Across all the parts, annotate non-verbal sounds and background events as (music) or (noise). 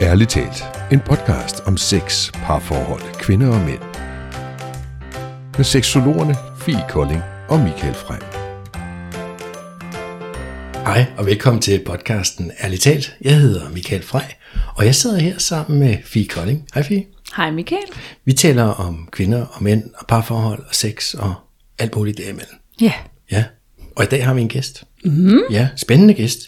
Ærligt talt, en podcast om sex, parforhold, kvinder og mænd. Med seksologerne Fie Kolding og Michael Frey. Hej og velkommen til podcasten Ærligt talt. Jeg hedder Michael Frey, og jeg sidder her sammen med Fie Kolding. Hej Fie. Hej Michael. Vi taler om kvinder og mænd og parforhold og sex og alt muligt derimellem. Ja. Ja, og i dag har vi en gæst. Mm. Ja, spændende gæst.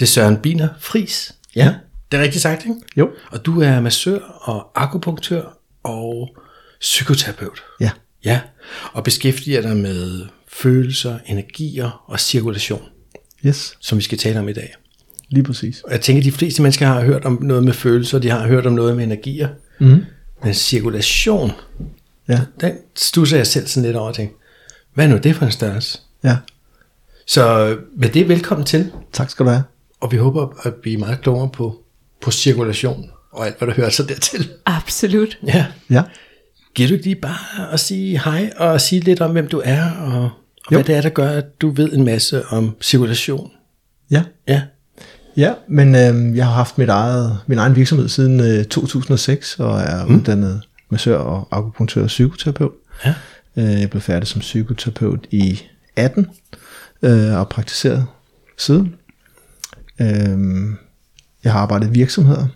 Det er Søren Biner Fris. Ja, det er rigtigt sagt, ikke? Jo. Og du er massør og akupunktør og psykoterapeut. Ja. Ja, og beskæftiger dig med følelser, energier og cirkulation, Yes, som vi skal tale om i dag. lige præcis. Og jeg tænker, at de fleste mennesker har hørt om noget med følelser, de har hørt om noget med energier. Mm. Men cirkulation, Ja, den stusser jeg selv sådan lidt over og tænker, hvad er nu det for en størrelse? ja. Så med det velkommen til, Tak skal du have. og vi håber at blive meget klogere på, på cirkulation og alt, hvad der hører sig dertil. Absolut. Ja. Ja, Giver du ikke lige bare at sige hej og sige lidt om, hvem du er, og, og Jo. hvad det er, der gør, at du ved en masse om cirkulation? ja. Ja. Ja, men øh, jeg har haft mit eget, min egen virksomhed siden øh, 2006, og er mm. uddannet massør og akupunktør og psykoterapeut. Ja. Øh, jeg blev færdig som psykoterapeut i 18, øh, og praktiseret siden. Øh, jeg har arbejdet i virksomheder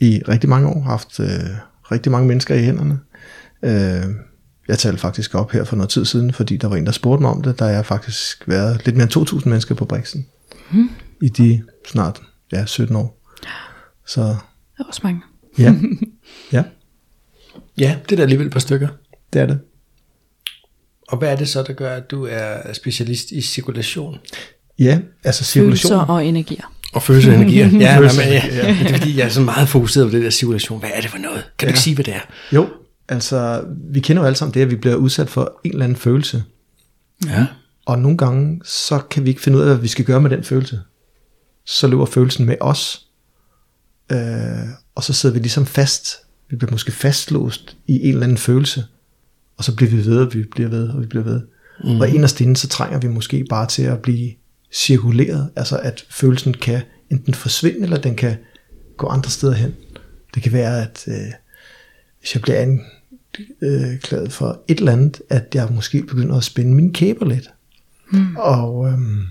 i rigtig mange år, haft øh, rigtig mange mennesker i hænderne. Øh, jeg talte faktisk op her for noget tid siden, fordi der var en, der spurgte mig om det. Der er faktisk været lidt mere end 2.000 mennesker på Brixen Hmm. i de snart ja, 17 år. Så Det er også mange. ja, (laughs) ja, Ja, det er da alligevel et par stykker. det er det. Og hvad er det så, der gør, at du er specialist i cirkulation? Ja, altså cirkulation. Følelser og energier. Og følelser og energier. (laughs) Ja, Følelser, men, ja, ja. Det er fordi, jeg er så meget fokuseret på det der cirkulation. Hvad er det for noget? Kan du ikke sige, hvad det er? Jo, altså vi kender jo alle sammen det, at vi bliver udsat for en eller anden følelse. Ja. Og nogle gange, så kan vi ikke finde ud af, hvad vi skal gøre med den følelse. Så løber følelsen med os. Øh, og så sidder vi ligesom fast. Vi bliver måske fastlåst i en eller anden følelse. Og så bliver vi ved, og vi bliver ved, og vi bliver ved. Mm. Og inderst inde, så trænger vi måske bare til at blive cirkuleret. Altså at følelsen kan enten forsvinde, eller den kan gå andre steder hen. Det kan være, at øh, hvis jeg bliver anklaget for et eller andet, at jeg måske begynder at spænde mine kæber lidt. Mm. Og øhm,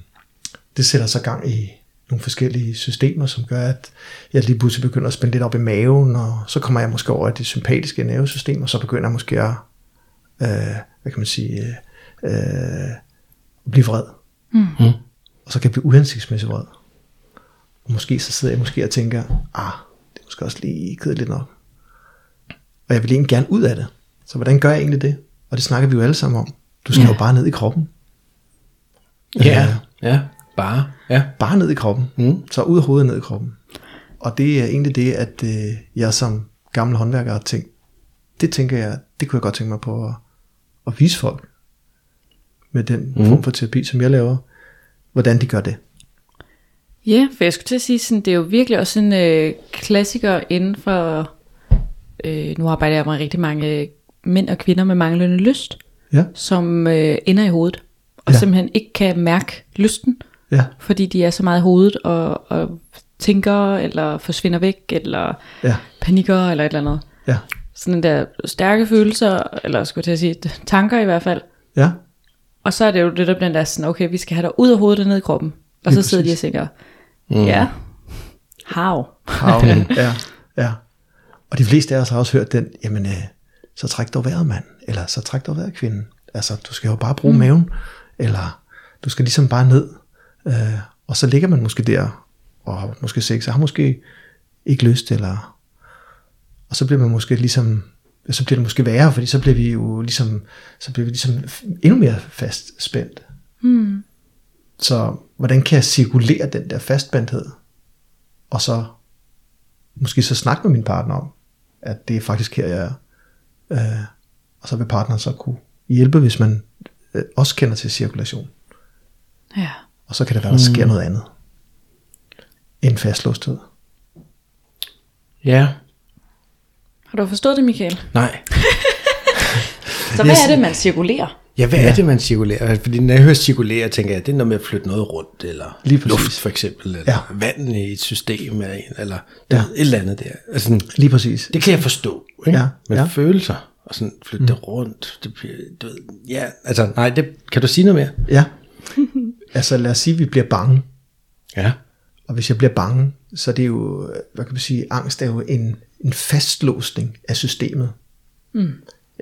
det sætter så gang i nogle forskellige systemer, som gør, at jeg lige pludselig begynder at spænde lidt op i maven, og så kommer jeg måske over i det sympatiske nervesystem, og så begynder jeg måske at, øh, hvad kan man sige, øh, øh, at blive vred. Mm. Og så kan jeg blive uhensigtsmæssigt vred. Og måske så sidder jeg måske og tænker, ah, det er måske også lige kedeligt nok. Og jeg vil egentlig gerne ud af det. Så hvordan gør jeg egentlig det? Og det snakker vi jo alle sammen om. Du skal Ja. jo bare ned i kroppen. Ja. Ja. Bare. Ja. Bare ned i kroppen. Mm. Så ud af hovedet ned i kroppen. Og det er egentlig det, at øh, jeg som gammel håndværker har tænkt, det tænker jeg, det kunne jeg godt tænke mig på at, at vise folk. Med den mm. form for terapi, som jeg laver. Hvordan de gør det. Ja, for jeg skulle til at sige, sådan, det er jo virkelig også en øh, klassiker inden for, øh, nu arbejder jeg med rigtig mange mænd og kvinder med manglende lyst, Ja, som øh, ender i hovedet, og Ja. simpelthen ikke kan mærke lysten, ja, fordi de er så meget i hovedet og, og tænker, eller forsvinder væk, eller ja, panikker, eller et eller andet. ja, Sådan der stærke følelser, eller skulle jeg til at sige, tanker i hvert fald, ja, Og så er det jo det, der bliver der sådan, okay, vi skal have dig ud af hovedet og ned i kroppen. Og så sidder de og tænker, mm. ja, how? Hav, (laughs) ja, ja. Og de fleste af os har også hørt den, jamen, øh, så træk dog vejret, mand. Eller så træk dog vejret, kvinde. Altså, du skal jo bare bruge mm. maven. Eller du skal ligesom bare ned. Øh, og så ligger man måske der, og har måske sex, og har måske ikke lyst, eller... Og så bliver man måske ligesom, så bliver det måske værre, fordi så bliver vi jo ligesom, så bliver vi ligesom endnu mere fast spændt. Hmm. Så hvordan kan jeg cirkulere den der fastspændthed? Og så måske så snakke med min partner om, at det er faktisk her, jeg er. Øh, og så vil partneren så kunne hjælpe, hvis man øh, også kender til cirkulation. Ja. Og så kan det være, der sker noget andet end fastlåsthed. Ja. Har du forstået det, Michael? Nej. (laughs) Så hvad er det, man cirkulerer? Ja, hvad ja. er det, man cirkulerer? Fordi når jeg hører cirkulere, tænker jeg, det er noget med at flytte noget rundt, eller Lige præcis. luft for eksempel, eller Ja. vand i et system, eller, eller Ja. et eller andet der. Altså, Lige præcis. det kan jeg forstå, ikke? Ja, Men ja. følelser, og sådan flytte mm. det rundt, det bliver, du ved, ja, altså, nej, det, kan du sige noget mere? Ja. altså lad os sige, at vi bliver bange. Ja. Og hvis jeg bliver bange, så er det jo, hvad kan man sige, angst er jo en, en fastlåsning af systemet. Mm.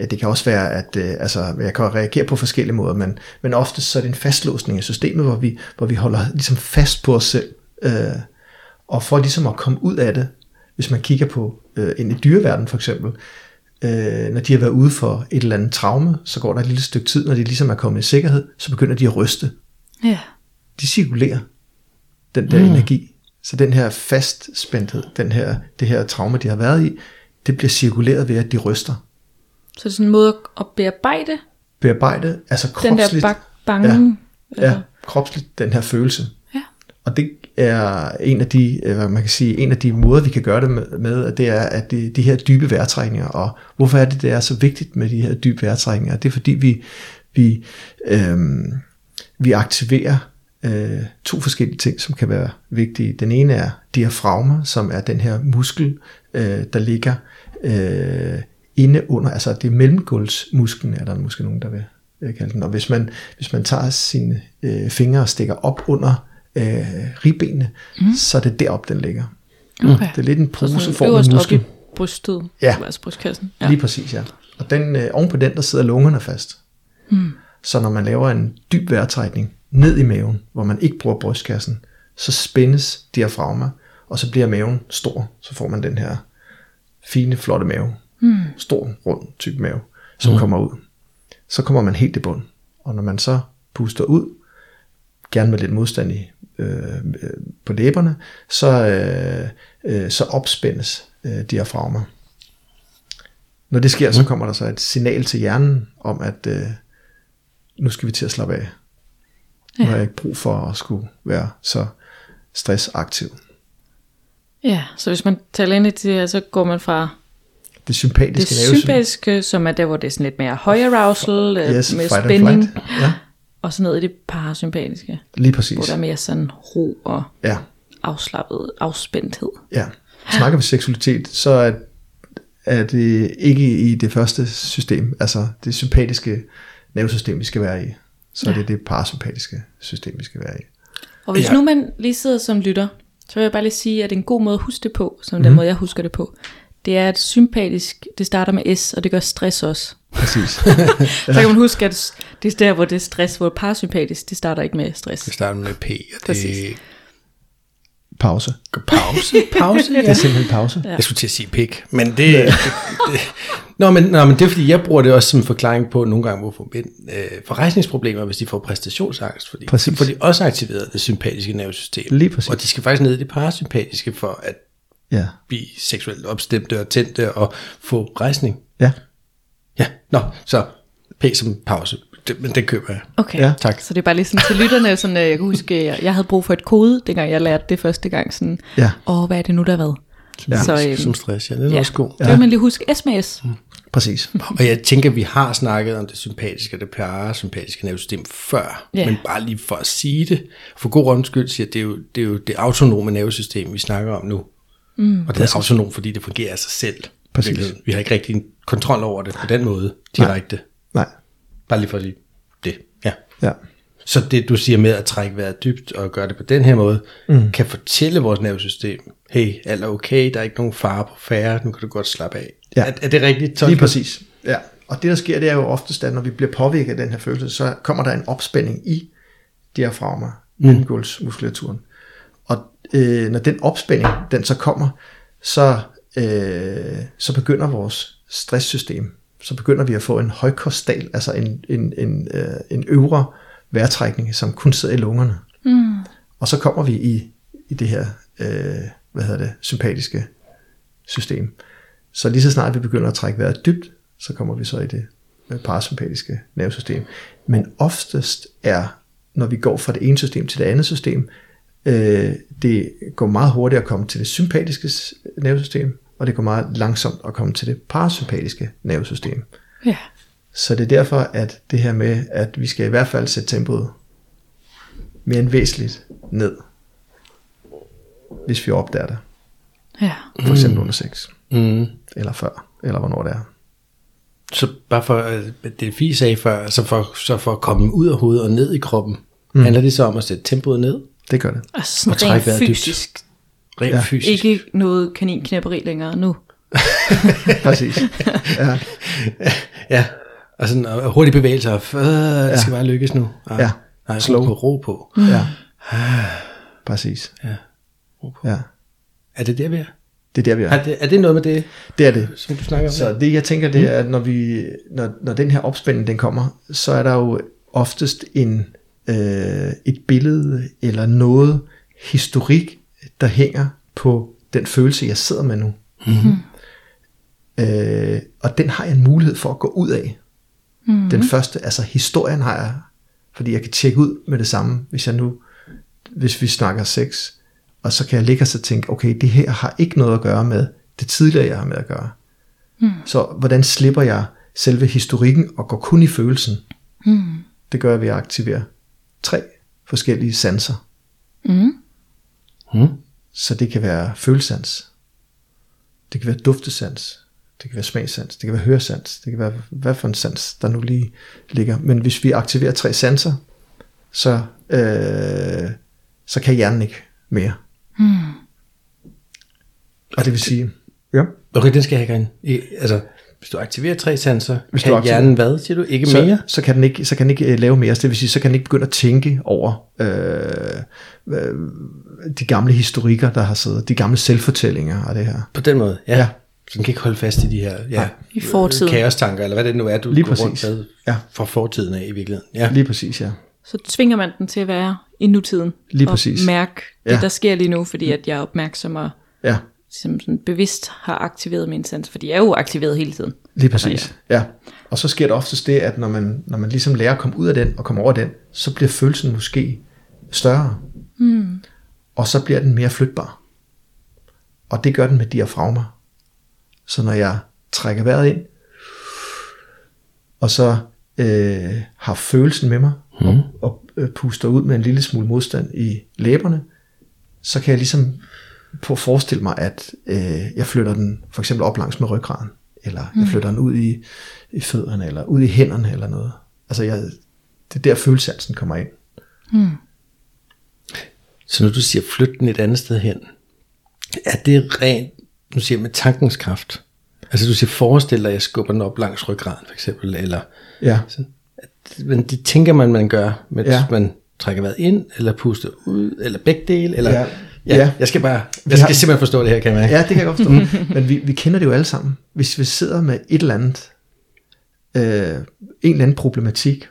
Det kan også være, at øh, altså, jeg kan reagere på forskellige måder, men, men ofte så er det en fastlåsning af systemet, hvor vi, hvor vi holder ligesom fast på os selv. Øh, og for ligesom at komme ud af det, hvis man kigger på øh, ind i dyreverdenen for eksempel, øh, når de har været ude for et eller andet traume, så går der et lille stykke tid, når de ligesom er kommet i sikkerhed, så begynder de at ryste Ja. de cirkulerer den der mm. energi. Så den her fastspændthed, den her, det her traume, de har været i, det bliver cirkuleret ved, at de ryster. Så det er sådan en måde at bearbejde Bearbejde, altså den der kropsligt, bak- bange. ja, ja, kropsligt, den her følelse. Ja. Og det er en af de, øh, hvad man kan sige, en af de måder, vi kan gøre det med, det er, at de, de her dybe vejrtrækninger, og hvorfor er det, det er så vigtigt med de her dybe vejrtrækninger? Det er fordi, vi, vi, øhm, vi aktiverer øh, to forskellige ting, som kan være vigtige. Den ene er diafragma, som er den her muskel, øh, der ligger øh, inde under, altså det er mellemgulvsmusklen, er der måske nogen, der vil øh, kalde den. Og hvis man, hvis man tager sine øh, fingre og stikker op under øh, ribbenene, mm. så er det derop, den ligger. Okay. Det er lidt en poseformet op muskel. i brystet, Ja. altså brystkassen. Ja. Lige præcis, ja. Og den, øh, oven på den, der sidder lungerne fast. Mm. Så når man laver en dyb vejrtrækning ned i maven, hvor man ikke bruger brystkassen, så spændes diafragma, og så bliver maven stor. Så får man den her fine, flotte mave. Mm. Stor, rund, tyk mave, som mm. kommer ud. Så kommer man helt i bund. Og når man så puster ud, gerne med lidt modstand i, øh, øh, på læberne, så, øh, øh, så opspændes øh, diafragma. Når det sker, så kommer der så et signal til hjernen om, at øh, nu skal vi til at slappe af. Nu har jeg ikke brug for at skulle være så stressaktiv. Ja, så hvis man taler ind i det, så går man fra Det det sympatiske nervesystem. sympatiske, som er der, hvor det er sådan lidt mere høj arousal, Yes, med spænding. Ja, og så ned i det parasympatiske, lige hvor præcis. der er mere sådan ro og Ja, afslappet afspændthed. ja. Snakker vi seksualitet, så er, er det ikke i det første system, altså det sympatiske nervesystem, vi skal være i. Så er det det parasympatiske system, vi skal være i. Og hvis Ja. ja. nu man lige sidder som lytter, så vil jeg bare lige sige, at en god måde at huske det på, som Mhm. den måde jeg husker det på, det er at sympatisk, det starter med S, og det gør stress også. Præcis. (laughs) (laughs) Så kan man huske, at det er der, hvor det er stress, hvor parasympatisk, det starter ikke med stress. Det starter med P, og det Præcis. Pause. pause, (laughs) pause, Det er ja. simpelthen pause. Jeg skulle til at sige pik, men det, det, det Nå, men, nå, men det er fordi, jeg bruger det også som forklaring på nogle gange, hvorfor mænd øh, får rejsningsproblemer, hvis de får præstationsangst, fordi Præcis. får de også aktiveret det sympatiske nervesystem. Lige præcis. Og de skal faktisk ned i det parasympatiske for at Ja. blive seksuelt opstemte og tændte og få rejsning. Ja. Ja, nå, så P som pause, det, men det køber jeg. Okay, Ja. Tak. så det er bare lige sådan til lytterne, sådan, øh, jeg kan huske, jeg, jeg havde brug for et kode, dengang jeg lærte det første gang, sådan, Ja. åh, hvad er det nu, der har været? Ja. Så, øhm, Som stress, ja, det er ja, også god. det vil man lige huske, S med S. Præcis. Og jeg tænker, vi har snakket om det sympatiske og det parasympatiske nervesystem før, Ja. men bare lige for at sige det, for god ordens skyld siger, det er jo det, er jo det autonome nervesystem, vi snakker om nu. Mm, og det er autonom, fordi det fungerer af sig selv. Præcis. Vi har ikke rigtig en kontrol over det på den måde, direkte. Nej. Bare lige for at sige det. Ja. Ja. Så det, du siger med at trække vejret dybt og gøre det på den her måde, mm. kan fortælle vores nervesystem, hey, alt er okay, der er ikke nogen fare på færre, nu kan du godt slappe af. Ja. Er, er det rigtigt? Lige præcis. Ja. Og det der sker, det er jo oftest, at når vi bliver påvirket af den her følelse, så kommer der en opspænding i diafragma, mellemgulvsmuskulaturen. Og øh, når den opspænding, den så kommer, så, øh, så begynder vores stresssystem, så begynder vi at få en højkostal, altså en, en, en, øh, en øvre vejrtrækning, som kun sidder i lungerne. Mm. Og så kommer vi i, i det her, øh, hvad hedder det, sympatiske system. Så lige så snart vi begynder at trække vejret dybt, så kommer vi så i det øh, parasympatiske nervesystem. Men oftest er, når vi går fra det ene system til det andet system, øh, det går meget hurtigt at komme til det sympatiske nervesystem, og det går meget langsomt at komme til det parasympatiske nervesystem. Ja. Så det er derfor, at det her med, at vi skal i hvert fald sætte tempoet mere end væsentligt ned, hvis vi opdager det. Ja. For eksempel under sex, Mm. eller før, eller hvornår det er. Så bare for, øh, det Fie sagde før, altså for, så for at komme ud af hovedet og ned i kroppen, mm. handler det så om at sætte tempoet ned, Det gør det. Altså sådan Og træk rent vejret dybt. Rent Ja. ja. fysisk. Ikke noget kaninknæpperi længere nu. (laughs) Præcis. Ja, Ja, og sådan og hurtige bevægelser, øh, det skal bare lykkes nu. Ah, Ja. Nej, Slow. ro på, ro på. ja. Præcis. Ja. Ro på. Ja. Er det der, vi er? Det er der, vi er. Er det, er det noget med det, Det er det. som du snakker om? Så det jeg tænker, det er, at når, vi, når, når den her opspænding den kommer, så er der jo oftest en, øh, et billede eller noget historik, der hænger på den følelse, jeg sidder med nu. Mm-hmm. Øh, og den har jeg en mulighed for at gå ud af. Mm-hmm. Den første, altså historien har jeg, fordi jeg kan tjekke ud med det samme, hvis jeg nu, hvis vi snakker sex, og så kan jeg ligge og så tænke, okay, det her har ikke noget at gøre med det tidligere, jeg har med at gøre. Så hvordan slipper jeg selve historikken og går kun i følelsen? Mm. Det gør jeg ved at aktivere tre forskellige sanser. Mm. Mm. Så det kan være følesans, det kan være duftesans, det kan være smagsans, det kan være høresans, det kan være hvad for en sans, der nu lige ligger. Men hvis vi aktiverer tre sanser, så, øh, så kan hjernen ikke mere. Mm. Og det vil sige, ja, Okay, den skal jeg have ind. I, altså, hvis du aktiverer tre sanser, Hvis kan du aktiverer- hjernen hvad, siger du? Ikke så, mere? så kan den ikke, så kan den ikke øh, lave mere. Så det vil sige, så kan den ikke begynde at tænke over øh, øh, de gamle historikker, der har siddet, de gamle selvfortællinger og det her. På den måde, ja. Ja. Så den kan ikke holde fast i de her ja, I fortiden. kaostanker, eller hvad det nu er, du Lige går præcis. rundt med Ja. fra fortiden af i virkeligheden. Ja. Lige præcis, ja. Så tvinger man den til at være i nutiden. Lige og præcis. mærke det, Ja. der sker lige nu, fordi at jeg er opmærksom og Ja, som sådan bevidst har aktiveret min sans, for de er jo aktiveret hele tiden. lige præcis. Ja. Og så sker der oftest det, at når man, når man ligesom lærer at komme ud af den og komme over den, så bliver følelsen måske større. Mm. Og så bliver den mere flytbar. Og det gør den med diafragma. Så når jeg trækker vejret ind, og så øh, har følelsen med mig, mm. og, og øh, puster ud med en lille smule modstand i læberne, så kan jeg ligesom på forestille mig, at øh, jeg flytter den for eksempel op langs med ryggraden, eller jeg flytter den ud i, i fødderne, eller ud i hænderne, eller noget. Altså, jeg, det er der følelsesansen kommer ind. Så når du siger flyt den et andet sted hen, er det rent, nu siger med tankens kraft? Altså du siger forestil dig, at jeg skubber den op langs ryggraden for eksempel, eller Ja, sådan. At- Men det tænker man, man gør, mens ja. man trækker vejret ind, eller puster ud, eller begge dele, eller... Ja. Ja, Ja. Jeg skal bare, jeg skal har- simpelthen forstå det her, kan jeg mærke. ja det kan jeg godt forstå. (laughs) Men vi, vi kender det jo alle sammen. Hvis vi sidder med et eller andet, øh, en eller anden problematik,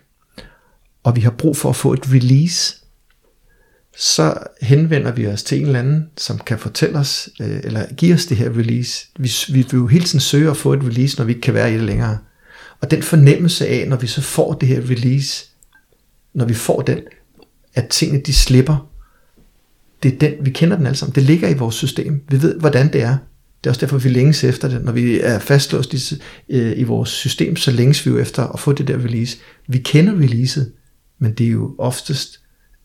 og vi har brug for at få et release, så henvender vi os til en eller anden, som kan fortælle os, øh, eller give os det her release. Vi, vi vil jo hele tiden søge at få et release, når vi ikke kan være i det længere. Og den fornemmelse af, når vi så får det her release, når vi får den, at tingene de slipper, det er den, vi kender den alle sammen. Det ligger i vores system. Vi ved, hvordan det er. Det er også derfor, vi længes efter det. Når vi er fastlåst i, øh, i vores system, så længes vi jo efter at få det der release. Vi kender releaset, men det er jo oftest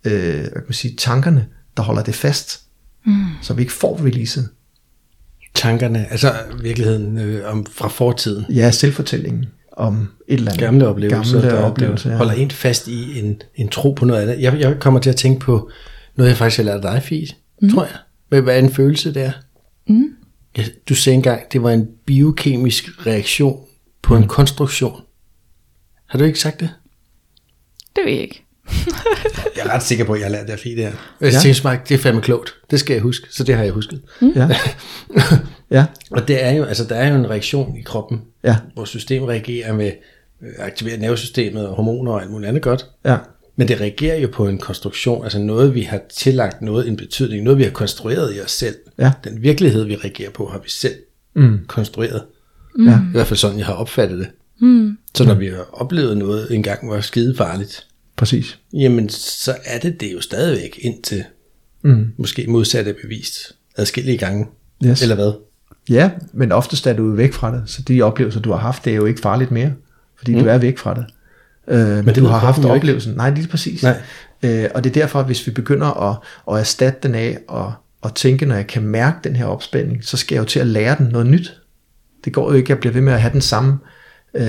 øh, hvad kan man sige, tankerne, der holder det fast. Mm. Så vi ikke får releaset. Tankerne, altså virkeligheden øh, om, fra fortiden. Ja, selvfortællingen om et eller andet. Gamle oplevelser, Gamle der oplevelser, ja. ja. holder en fast i en, en tro på noget andet. Jeg, jeg kommer til at tænke på noget, jeg faktisk har lært dig, Fie, mm. tror jeg. Hvad, hvad er en følelse der? Mm. Ja, du sagde engang, det var en biokemisk reaktion på en konstruktion. Har du ikke sagt det? Det ved jeg ikke. (laughs) Jeg er ret sikker på, at jeg har lært det af Fie der. Jeg Ja. ja. tænkte mig, det er fandme klogt. Det skal jeg huske, så det har jeg husket. Ja. (laughs) ja, Og det er jo, altså der er jo en reaktion i kroppen. ja, Vores system reagerer med øh, aktivere nervesystemet og hormoner og alt muligt andet godt. ja, Men det reagerer jo på en konstruktion, altså noget, vi har tillagt noget en betydning, noget, vi har konstrueret i os selv. Ja. Den virkelighed, vi reagerer på, har vi selv mm. konstrueret. ja, I hvert fald sådan, jeg har opfattet det. Mm. Så når vi har oplevet noget engang var skide farligt, præcis. jamen så er det det jo stadigvæk indtil Mm. måske modsatte bevist adskillige gange. Yes. Eller hvad? Ja, men oftest er du væk fra det, så de oplevelser, du har haft, det er jo ikke farligt mere, fordi mm. du er væk fra det. Øh, men, du har haft jo ikke. oplevelsen. Nej, lige præcis. Nej. Øh, og det er derfor, at hvis vi begynder at, at erstatte den af og, og tænke, når jeg kan mærke den her opspænding, så skal jeg jo til at lære den noget nyt. Det går jo ikke, at jeg bliver ved med at have den samme, øh,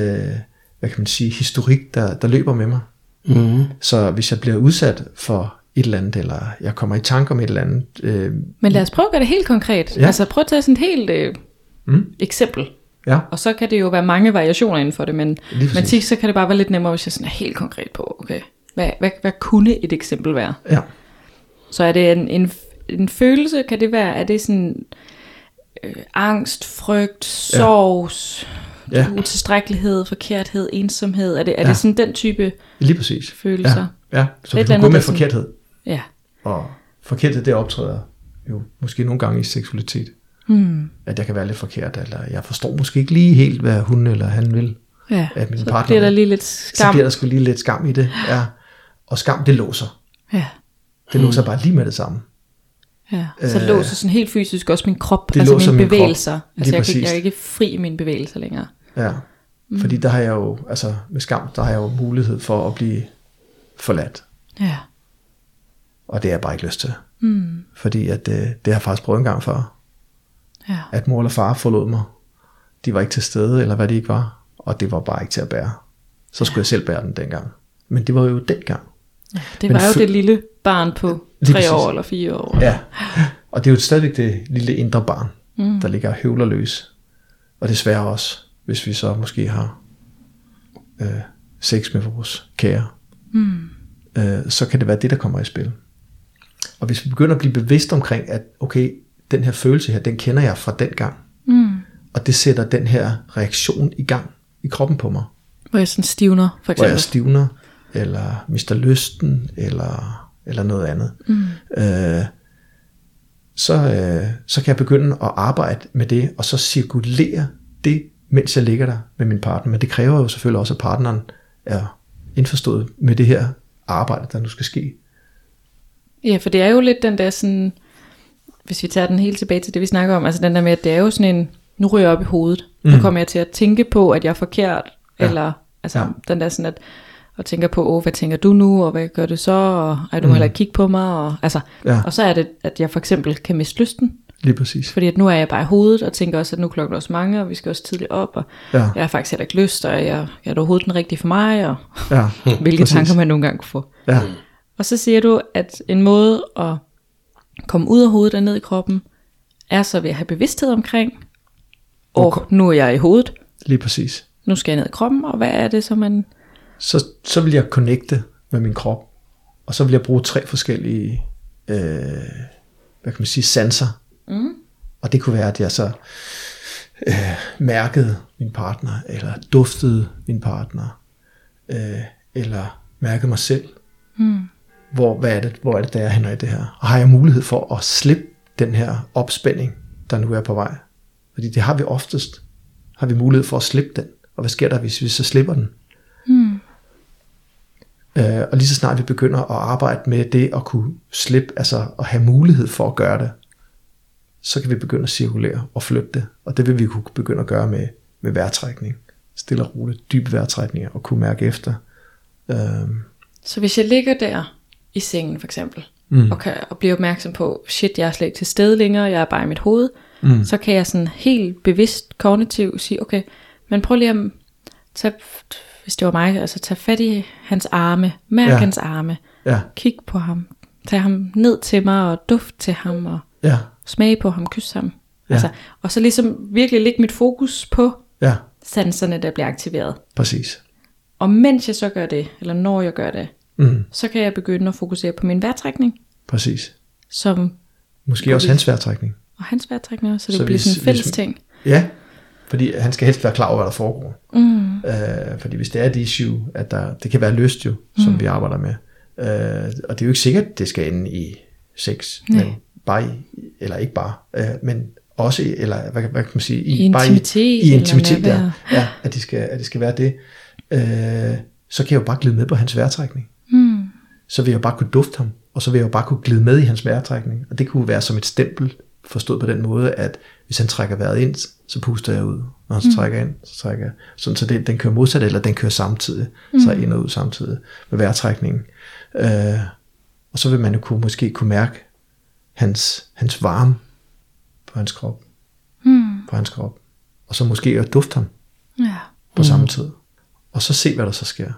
hvad kan man sige, historik, der, der løber med mig. Mm. Så hvis jeg bliver udsat for et eller andet, eller jeg kommer i tanke om et eller andet, øh, Men lad os prøve at gøre det helt konkret. Ja. Altså prøv at tage sådan et helt øh, mm. eksempel. Ja, Og så kan det jo være mange variationer inden for det, men, men tit så kan det bare være lidt nemmere, hvis jeg sådan er helt konkret på, okay, hvad, hvad, hvad kunne et eksempel være? ja, Så er det en, en, en følelse, kan det være, er det sådan øh, angst, frygt, sorg, Ja. ja. utilstrækkelighed, forkerthed, ensomhed? Er det, er Ja. det sådan den type lige præcis. følelser? Ja, ja. så Et vi kan gå med sådan- forkerthed. Ja. Og forkerthed, det optræder jo måske nogle gange i seksualitet. Hmm. At jeg kan være lidt forkert, eller jeg forstår måske ikke lige helt, hvad hun eller han vil. ja. At min Så partner bliver der lige lidt Så skam. bliver der sgu lige lidt skam i det. Ja. Og skam, det låser. Ja. Det låser bare lige med det samme. Ja, så Øh, låser sådan helt fysisk også min krop, det altså låser mine min krop. bevægelser. Lige Altså jeg, kan, jeg er ikke fri i mine bevægelser længere. Ja. Mm. Fordi der har jeg jo, altså med skam, der har jeg jo mulighed for at blive forladt. Ja. Og det har jeg bare ikke lyst til. Mm. Fordi at øh, det har jeg faktisk prøvet en gang før. Ja. At mor eller far forlod mig. De var ikke til stede, eller hvad de ikke var. Og det var bare ikke til at bære. Så skulle jeg selv bære den dengang. Men det var jo dengang. Det Men var jo det lille barn på tre præcis. år eller fire år. Ja. Og det er jo stadigvæk det lille indre barn, mm. der ligger og høvler løs. Og desværre også, hvis vi så måske har øh, sex med vores kære. Mm. Øh, så kan det være det, der kommer i spil. Og hvis vi begynder at blive bevidst omkring, at okay, den her følelse her, den kender jeg fra den gang. Mm. Og det sætter den her reaktion i gang i kroppen på mig. Hvor jeg sådan stivner, for Hvor eksempel. jeg stivner, eller mister lysten, eller, eller noget andet. Mm. Øh, så, øh, så kan jeg begynde at arbejde med det, og så cirkulere det, mens jeg ligger der med min partner. Men det kræver jo selvfølgelig også, at partneren er indforstået med det her arbejde, der nu skal ske. Ja, for det er jo lidt den der sådan, hvis vi tager den helt tilbage til det, vi snakker om, altså den der med, at det er jo sådan en, nu ryger jeg op i hovedet, mm. nu kommer jeg til at tænke på, at jeg er forkert, Ja. eller altså Ja. den der sådan, at og tænker på, åh, hvad tænker du nu, og hvad gør du så, og ej, du må heller ikke kigge på mig, og, altså, Ja. og så er det, at jeg for eksempel kan miste lysten, Lige præcis. fordi at nu er jeg bare i hovedet, og tænker også, at nu er klokken også mange, og vi skal også tidligt op, og Ja, jeg har faktisk heller ikke lyst, og jeg, jeg er det overhovedet den rigtige for mig, og ja, (laughs) hvilke præcis. tanker man nogle gange kan få. ja, Og så siger du, at en måde at komme ud af hovedet og ned i kroppen, er så ved at have bevidsthed omkring, og Okay. nu er jeg i hovedet, lige præs. nu skal jeg ned i kroppen, og hvad er det, så man... så, så vil jeg connecte med min krop, og så vil jeg bruge tre forskellige, øh, hvad kan man sige, sanser. Mm. Og det kunne være, at jeg så øh, mærkede min partner, eller duftede min partner, øh, eller mærkede mig selv. Mm. Hvor, hvad er det, hvor er det, der er henne i det her? Og har jeg mulighed for at slippe den her opspænding, der nu er på vej? Fordi det har vi oftest. Har vi mulighed for at slippe den? Og hvad sker der, hvis vi så slipper den? Øh, og lige så snart vi begynder at arbejde med det at kunne slippe, altså at have mulighed for at gøre det, så kan vi begynde at cirkulere og flytte det. Og det vil vi kunne begynde at gøre med, med vejrtrækning. Stille og roligt, dybe vejrtrækninger og kunne mærke efter. Øh, Så hvis jeg ligger der i sengen for eksempel, mm. og, kan, og bliver opmærksom på, shit, jeg er slet ikke til stede længere, jeg er bare i mit hoved, mm. så kan jeg sådan helt bevidst kognitivt sige, okay, men prøv lige at tage, hvis det var mig, altså tage fat i hans arme, mærk Ja. hans arme, ja, kig på ham, tag ham ned til mig og duft til ham og ja, smage på ham, kysse ham. Ja. Altså, og så ligesom virkelig lægge mit fokus på ja, sanserne, der bliver aktiveret. præcis. Og mens jeg så gør det, eller når jeg gør det, Mm, så kan jeg begynde at fokusere på min vejrtrækning, præcis. som Måske også hans vejrtrækning. og hans vejrtrækning også, så det Så bliver hvis- sådan en fælles hvis- ting. Ja, fordi han skal helst være klar over, hvad der foregår. Mm. Øh, fordi hvis det er et issue, at der, det kan være lyst jo, som Mm. vi arbejder med. Øh, og det er jo ikke sikkert, at det skal ende i sex, Nej. men bare i, eller ikke bare, øh, men også, i, eller hvad, hvad kan man sige, I bare intimitet, i, i intimitet der, ja, at det, skal, at det skal være det. Øh, så kan jeg jo bare glide med på hans vejrtrækning. Mm. Så vil jeg bare kunne dufte ham, og så vil jeg jo bare kunne glide med i hans vejrtrækning. Og det kunne være som et stempel, forstået på den måde, at hvis han trækker vejret ind, så puster jeg ud. Når han så trækker ind, så trækker jeg. Sådan, så det, den kører modsat, eller den kører samtidig. Mm. Så ind og ud samtidig med vejrtrækningen. Øh, og så vil man jo kunne, måske kunne mærke hans, hans varme på hans krop. Mm. På hans krop. Og så måske at dufte ham Ja. på mm. samme tid. Og så se, hvad der så sker.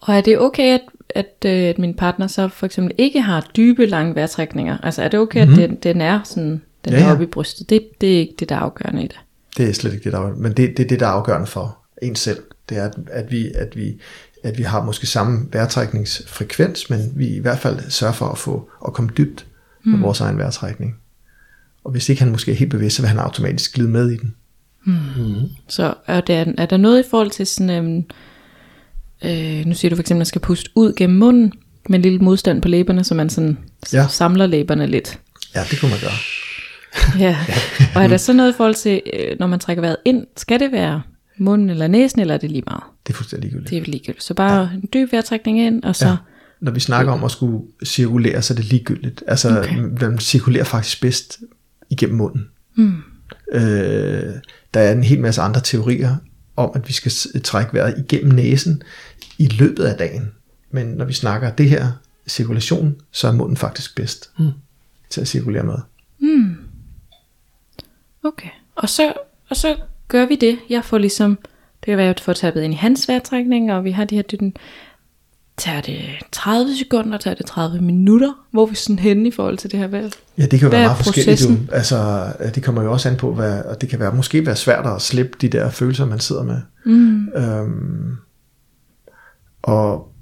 Og er det okay, at, at, øh, at min partner så for eksempel ikke har dybe, lange vejrtrækninger? Altså er det okay, mm-hmm. at den, den er sådan, den Ja, er ja. oppe i brystet? Det, det er ikke det, der er afgørende i det. Det er slet ikke det, der er, men det, det er det, der er afgørende for en selv. Det er, at, at, vi, at, vi, at vi har måske samme vejrtrækningsfrekvens, men vi i hvert fald sørger for at få at komme dybt med mm. vores egen vejrtrækning. Og hvis ikke han måske er helt bevidst, så vil han automatisk glide med i den. Så er der, er der noget i forhold til sådan, øhm, øh, nu siger du for eksempel, at man skal puste ud gennem munden, med en lille modstand på læberne, så man sådan Ja. ja. samler læberne lidt. Ja, det kunne man gøre. (laughs) Ja. Og er der så noget i forhold til, øh, når man trækker vejret ind, skal det være munden eller næsen, eller er det lige meget? Det er fuldstændig ligegyldigt. Det er ligegyldigt. Så bare ja. en dyb vejrtrækning ind, og så... Ja. Når vi snakker om at skulle cirkulere, så er det ligegyldigt. Altså, okay. man cirkulerer faktisk bedst igennem munden. Mm. Øh, der er en hel masse andre teorier om, at vi skal trække vejret igennem næsen i løbet af dagen. Men når vi snakker det her cirkulation, så er munden faktisk bedst mm. til at cirkulere med. Okay. Og så, og så gør vi det. Jeg får ligesom, det kan være, at jeg får tabet ind i hans vejrtrækning, og vi har de her dytten. Tager det 30 sekunder, tager det 30 minutter? Hvor er vi sådan henne i forhold til det her vejr? Ja, det kan jo være meget forskelligt. Jo. processen? Altså, det kommer jo også an på, hvad, og det kan være, måske være svært at slippe de der følelser, man sidder med. Mm. Øhm, og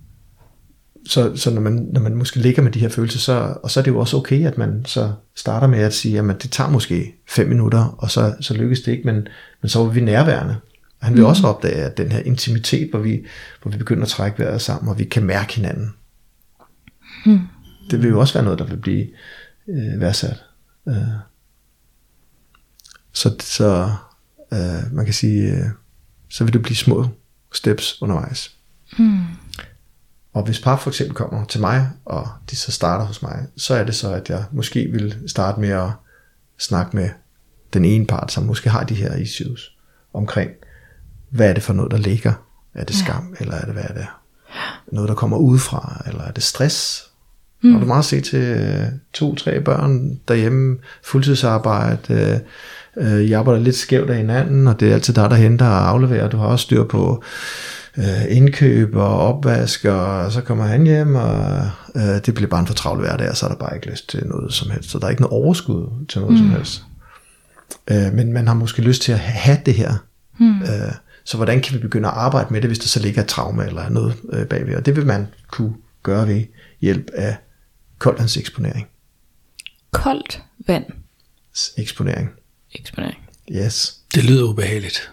så, så når, man, når man måske ligger med de her følelser, så, og så er det jo også okay, at man så starter med at sige, at det tager måske fem minutter, og så, så lykkes det ikke, men, men så er vi nærværende. Og han vil også opdage, at den her intimitet, hvor vi, hvor vi begynder at trække vejret sammen, og vi kan mærke hinanden. Det vil jo også være noget, der vil blive øh, værdsat. Øh. Så, så øh, man kan sige, øh, så vil det blive små steps undervejs. Og hvis par for eksempel kommer til mig, og de så starter hos mig, så er det så, at jeg måske vil starte med at snakke med den ene part, som måske har de her issues, omkring, hvad er det for noget, der ligger? Er det skam, eller er det, hvad er det? Noget, der kommer udefra, eller er det stress? Mm. Har du meget set til øh, to-tre børn derhjemme, fuldtidsarbejde, øh, øh, I arbejder lidt skævt af hinanden, og det er altid dig, der henter og afleverer. Du har også styr på øh, indkøb og opvask, og så kommer han hjem, og øh, det bliver bare en for travl hverdag, og så er der bare ikke lyst til noget som helst. Så der er ikke noget overskud til noget mm. som helst. Øh, men man har måske lyst til at have det her. Mm. Øh, så hvordan kan vi begynde at arbejde med det, hvis der så ligger et traume eller noget øh, bagved? Og det vil man kunne gøre ved hjælp af koldvandseksponering. Koldt vand. Eksponering. Eksponering. Yes. Det lyder ubehageligt.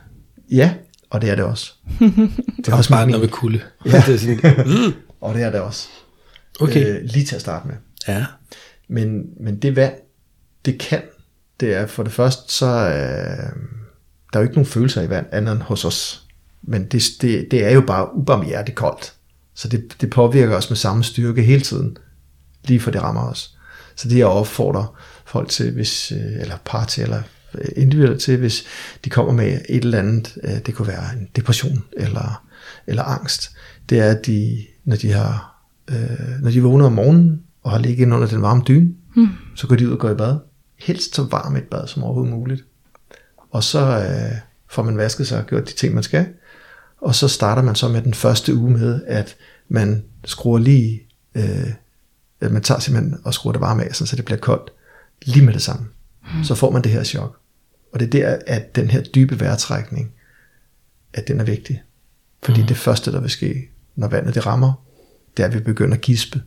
Ja, og det er det også. (laughs) Det er også meget, når vi kulde. Ja. (laughs) det er sådan, Og det er det også. okay. Øh, lige til at starte med. Ja. Men, men det vand, det kan, det er for det første, så øh, der er jo ikke nogen følelser i vand, andet end hos os. Men det, det, det er jo bare ubarmhjertigt koldt. Så det, det påvirker os med samme styrke hele tiden, lige for det rammer os. Så det jeg opfordrer folk til, hvis, øh, eller par til, eller individuelt til, hvis de kommer med et eller andet, øh, det kunne være en depression eller, eller angst, det er, at de, når de har, øh, når de vågner om morgenen og har ligget under den varme dyne, mm. så går de ud og går i bad. Helst så varmt et bad som overhovedet muligt. Og så øh, får man vasket sig og gjort de ting, man skal. Og så starter man så med den første uge med, at man skruer lige, øh, at man tager simpelthen og skruer det varme af, sådan, så det bliver koldt lige med det samme. Mm. Så får man det her chok. Og det er der, at den her dybe vejrtrækning, at den er vigtig. Fordi mm. det første, der vil ske, når vandet det rammer, det er, at vi begynder at gispe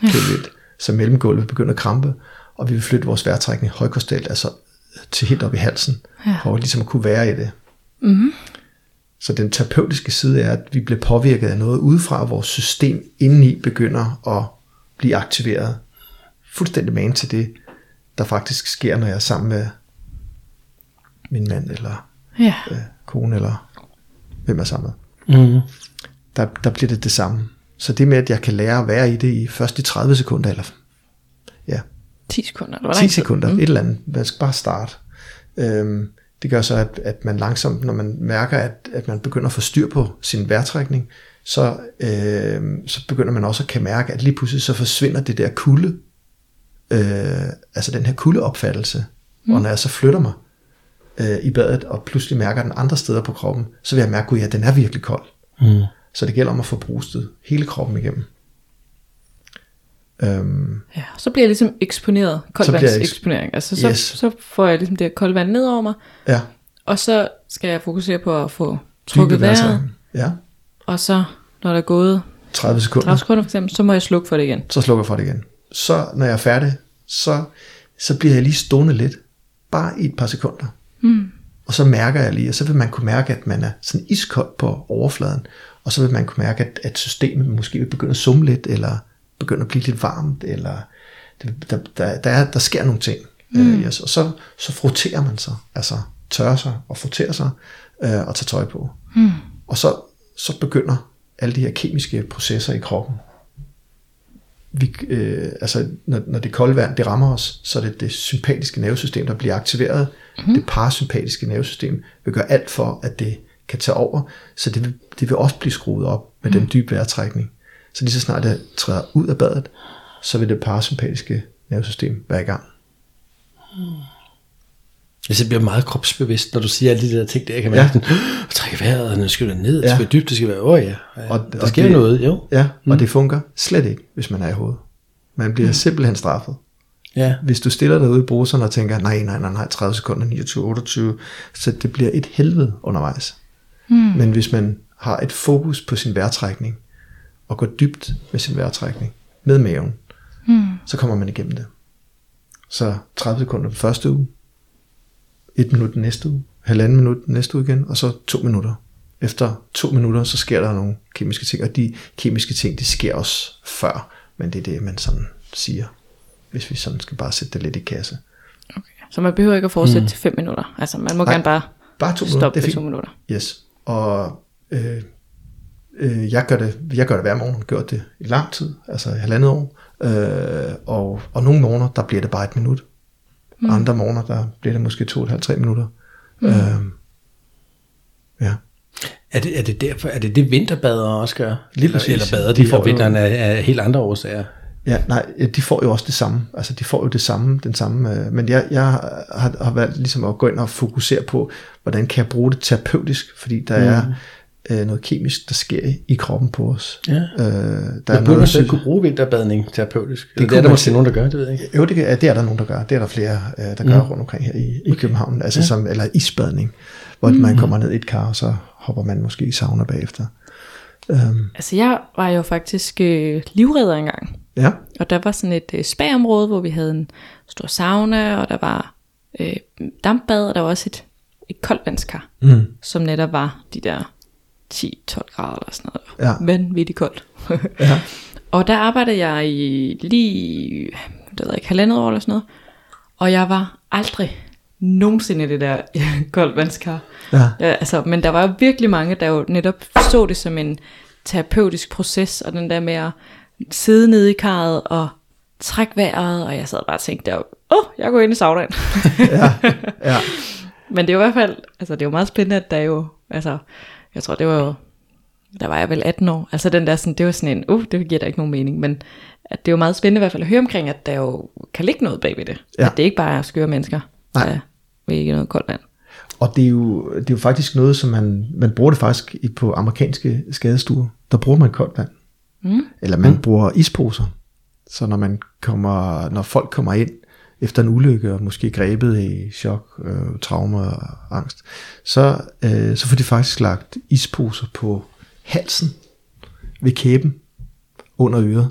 kedeligt. Så mellemgulvet begynder at krampe, og vi vil flytte vores vejrtrækning højkostalt, altså til helt op i halsen, Ja. for ligesom at kunne være i det. Mm. Så den terapeutiske side er, at vi bliver påvirket af noget udefra, og vores system indeni begynder at blive aktiveret. Fuldstændig man til det, der faktisk sker, når jeg er sammen med min mand, eller Ja. øh, kone, eller hvem er sammen med. Mm. Der, der bliver det det samme. Så det med, at jeg kan lære at være i det i først i 30 sekunder, eller ja, 10 sekunder. Eller hvor 10 lang tid? sekunder, mm. et eller andet. Man skal bare starte. Øhm, det gør så, at, at man langsomt, når man mærker, at, at man begynder at få styr på sin vejrtrækning, så, øh, så begynder man også at kan mærke, at lige pludselig så forsvinder det der kulde, øh, altså den her kuldeopfattelse. Mm. Og når jeg så flytter mig øh, i badet, og pludselig mærker den andre steder på kroppen, så vil jeg mærke, at ja, den er virkelig kold. Mm. Så det gælder om at få brustet hele kroppen igennem. Øhm, ja, så bliver jeg ligesom eksponeret, koldvandseksponering. Altså så, yes. så får jeg ligesom det kolde vand ned over mig. Ja. Og så skal jeg fokusere på at få trukket vejret. Ja. Og så, når der er gået 30 sekunder, 30 sekunder for eksempel, så må jeg slukke for det igen. Så slukker jeg for det igen. Så når jeg er færdig, så, så bliver jeg lige stående lidt. Bare i et par sekunder. Mm. Og så mærker jeg lige, og så vil man kunne mærke, at man er sådan iskold på overfladen. Og så vil man kunne mærke, at, at systemet måske vil begynde at summe lidt, eller begynde at blive lidt varmt, eller der, der, der, er, der sker nogle ting. Mm. Øh, yes. Og så, så froterer man sig, altså tørrer sig og froterer sig, øh, og tager tøj på. Mm. Og så, så begynder alle de her kemiske processer i kroppen. Vi, øh, altså, når, når det kolde vand det rammer os, så er det det sympatiske nervesystem, der bliver aktiveret. Mm. Det parasympatiske nervesystem vil gøre alt for, at det kan tage over, så det vil, det vil også blive skruet op med mm. den dybe vejrtrækning. Så lige så snart det træder ud af badet, så vil det parasympatiske nervesystem være i gang. Hmm. Jeg bliver meget kropsbevidst, når du siger alle de der ting, der jeg kan mærke ja. sådan, trække vejret, den skal ned, det skal være dybt, det skal være, åh ja, og, der og sker det, noget, jo. Ja, mm. og det fungerer slet ikke, hvis man er i hovedet. Man bliver mm. simpelthen straffet. Ja. Hvis du stiller dig ude i bruseren og tænker, nej, nej, nej, nej, 30 sekunder, 29, 28, så det bliver et helvede undervejs. Mm. Men hvis man har et fokus på sin vejrtrækning, og gå dybt med sin vejrtrækning, med maven, mm. så kommer man igennem det. Så 30 sekunder den første uge, et minut den næste uge, halvanden minut den næste uge igen, og så to minutter. Efter to minutter, så sker der nogle kemiske ting, og de kemiske ting, det sker også før, men det er det, man sådan siger, hvis vi sådan skal bare sætte det lidt i kasse. Okay. Så man behøver ikke at fortsætte mm. til 5 minutter, altså man må Nej, gerne bare, bare to stoppe minutter. to minutter. Yes, og øh, Øh, jeg, gør det, jeg gør det hver morgen, jeg har gjort det i lang tid, altså halvandet år. Øh, og, og nogle morgener, der bliver det bare et minut. Mm. Andre morgener, der bliver det måske to, et halvt, tre minutter. Mm. Øh, ja. Er det, er det derfor, er det det vinterbader også gør? Lige præcis. Eller bader de, de får vinteren af, af helt andre årsager? Ja, nej, de får jo også det samme. Altså, de får jo det samme, den samme. Øh, men jeg, jeg har, har valgt ligesom at gå ind og fokusere på, hvordan kan jeg bruge det terapeutisk, fordi der mm. er øh, noget kemisk, der sker i kroppen på os. Ja. Øh, der Men er noget, så kunne bruge vinterbadning terapeutisk? Det, det er der måske nogen, der gør, det ved jeg ikke. Jo, det, det er der nogen, der gør. Det er der flere, øh, der gør mm. rundt omkring her i, i okay. København. Altså ja. som, eller isbadning, hvor mm. man kommer ned i et kar, og så hopper man måske i sauna bagefter. Um. Altså jeg var jo faktisk øh, livredder engang. Ja. Og der var sådan et øh, spa-område, hvor vi havde en stor sauna, og der var øh, dampbad, og der var også et, et koldvandskar, mm. som netop var de der 10-12 grader eller sådan noget. Ja. Vanvittigt koldt. (laughs) ja. Og der arbejdede jeg i lige, det ved ikke, halvandet år eller sådan noget. Og jeg var aldrig nogensinde i det der (laughs) koldvandskar. Ja. Ja, altså, men der var jo virkelig mange, der jo netop så det som en terapeutisk proces, og den der med at sidde nede i karret og trække vejret, og jeg sad bare og tænkte, åh, oh, jeg går ind i saunaen. ja, ja. (laughs) Men det er jo i hvert fald, altså det er jo meget spændende, at der jo, altså jeg tror det var jo, der var jeg vel 18 år, altså den der sådan, det var sådan en, uh, det giver da ikke nogen mening, men at det er jo meget spændende i hvert fald at høre omkring, at der jo kan ligge noget bagved det. Ja. At det ikke bare er skøre mennesker, Nej. der vil ikke noget koldt vand. Og det er, jo, det er jo faktisk noget, som man, man bruger det faktisk på amerikanske skadestuer. Der bruger man koldt vand. Mm. Eller man mm. bruger isposer. Så når man kommer, når folk kommer ind efter en ulykke og måske grebet i chok, øh, traume og angst, så, øh, så får de faktisk lagt isposer på halsen ved kæben under øret.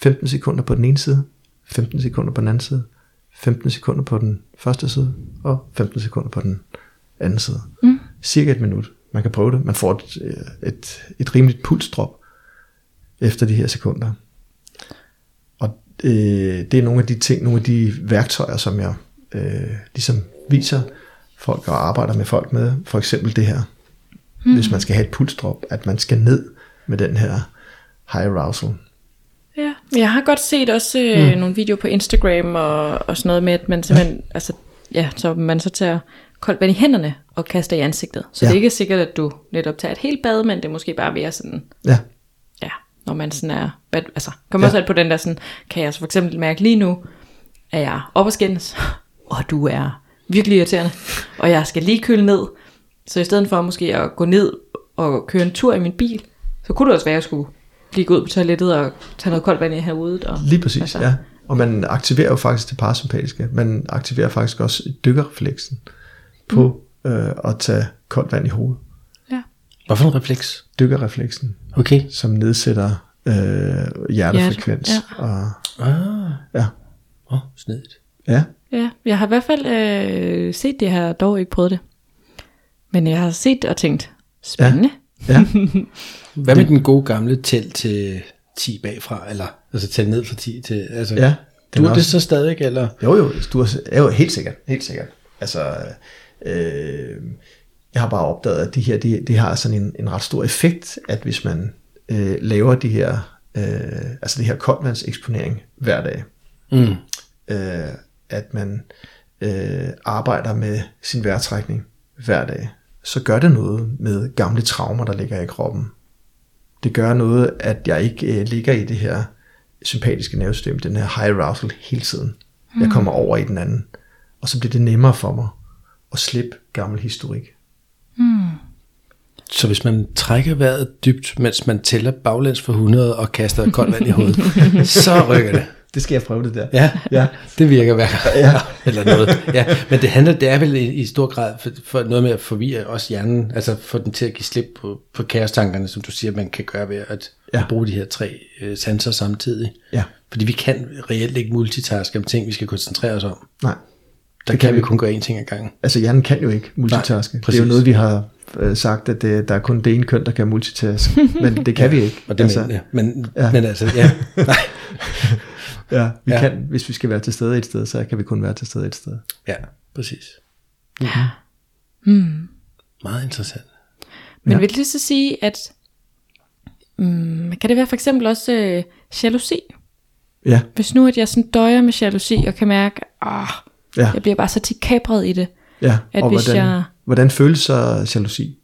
15 sekunder på den ene side, 15 sekunder på den anden side, 15 sekunder på den første side, og 15 sekunder på den anden side. Mm. Cirka et minut. Man kan prøve det. Man får et, et, et rimeligt pulsdrop efter de her sekunder øh, det er nogle af de ting, nogle af de værktøjer, som jeg øh, ligesom viser folk og arbejder med folk med. For eksempel det her, mm. hvis man skal have et pulsdrop, at man skal ned med den her high arousal. Ja, jeg har godt set også øh, mm. nogle videoer på Instagram og, og sådan noget med, at man simpelthen, ja. altså ja, så man så tager koldt vand i hænderne og kaster i ansigtet. Så Ja. det er ikke sikkert, at du netop tager et helt bad, men det er måske bare mere sådan, Ja, ja, når man sådan er, bad, altså, kommer Ja. også alt på den der sådan, kan jeg så for eksempel mærke lige nu, at jeg er op og skændes, (laughs) og du er virkelig irriterende, og jeg skal lige køle ned, så i stedet for måske at gå ned og køre en tur i min bil, så kunne det også være, at jeg skulle lige gå ud på toilettet og tage noget koldt vand i hovedet. Og, lige præcis, Altså. ja. Og man aktiverer jo faktisk det parasympatiske. Man aktiverer faktisk også dykkerrefleksen på øh, at tage koldt vand i hovedet. Ja. Hvad for en refleks? Dykkerrefleksen, Okay. som nedsætter øh, hjertefrekvens. Ja. Og, Ah, ja. åh, oh, snedigt. ja, Ja, jeg har i hvert fald øh, set det, har dog ikke prøvet det. Men jeg har set det og tænkt, spændende. ja. (laughs) Hvad med den gode gamle tæl til 10 bagfra, eller altså tæl ned fra 10 til, altså, Ja, du er det så stadig, eller? Jo, jo, du er, er jo helt sikkert, helt sikkert. Altså, øh, jeg har bare opdaget, at det her, det, det har sådan en, en ret stor effekt, at hvis man øh, laver de her, øh, altså det her koldvandseksponering hver dag, Mm. øh, at man øh, arbejder med sin vejrtrækning hver dag, så gør det noget med gamle traumer, der ligger i kroppen. Det gør noget, at jeg ikke øh, ligger i det her sympatiske nervesystem, den her high arousal hele tiden. Jeg kommer over i den anden. Og så bliver det nemmere for mig at slippe gammel historik. Så hvis man trækker vejret dybt, mens man tæller baglæns for 100 og kaster koldt vand i hovedet, (laughs) så rykker det. Det skal jeg prøve det der. Ja, Ja. (laughs) det virker hver gang. Ja. (laughs) Eller noget. Ja, men det handler, det er vel i, i stor grad for, for noget med at forvirre også hjernen, altså få den til at give slip på, på kaostankerne, som du siger, man kan gøre ved at, Ja. ja. at bruge de her tre øh, sanser samtidig. Ja. Fordi vi kan reelt ikke multitaske om ting, vi skal koncentrere os om. Nej. Der Det kan kan vi kun gøre én ting ad gangen. Altså hjernen kan jo ikke multitaske. Nej, det er jo noget, vi har øh, sagt, at det, der er kun det ene køn, der kan multitaske. (laughs) Men det kan vi ikke. Og det altså, men, ja. Men, Ja. ja. men altså, ja. Nej. Ja, vi Ja. kan, hvis vi skal være til stede et sted, så kan vi kun være til stede et sted. Ja, præcis. Mm-hmm. Meget interessant. Men Ja. ja. vil det så sige, at mm, kan det være for eksempel også øh, jalousi? Ja, Hvis nu at jeg sådan døjer med jalousi og kan mærke, ah, ja, jeg bliver bare så tit kapret i det. ja. at og hvis hvordan, jeg- hvordan føles så jalousi?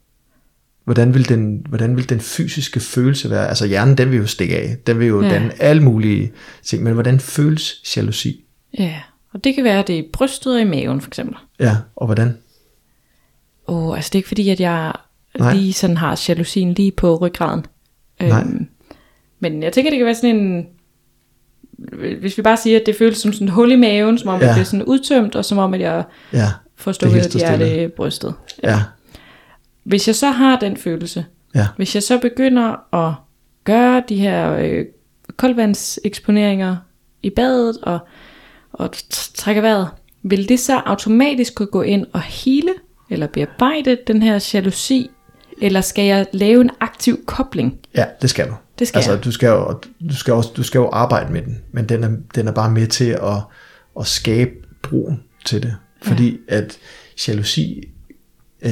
Hvordan vil, den, hvordan vil den fysiske følelse være? Altså hjernen, den vil jo stikke af. Den vil jo Ja. ja. danne alle mulige ting. Men hvordan føles jalousi? Ja, og det kan være, at det er i brystet og i maven for eksempel. Ja, og hvordan? Åh, oh, altså det er ikke fordi, at jeg Nej. lige sådan har jalousien lige på ryggraden. Nej. men jeg tænker, det kan være sådan en... Hvis vi bare siger, at det føles som sådan et hul i maven, som om ja. Ja. det er sådan udtømt, og som om, at jeg Ja, får Det stukket hele et står stille. hjerte i brystet. ja, Hvis jeg så har den følelse, ja, hvis jeg så begynder at gøre de her øh, koldvandseksponeringer i badet og, og trækker vejret, vil det så automatisk kunne gå ind og hele eller bearbejde den her jalousi, eller skal jeg lave en aktiv kobling? ja, det skal du. Det skal altså, jeg. du skal, jo, du, skal også, du skal jo arbejde med den, men den er, den er bare med til at, at skabe broen til det. Fordi at jalousi, øh,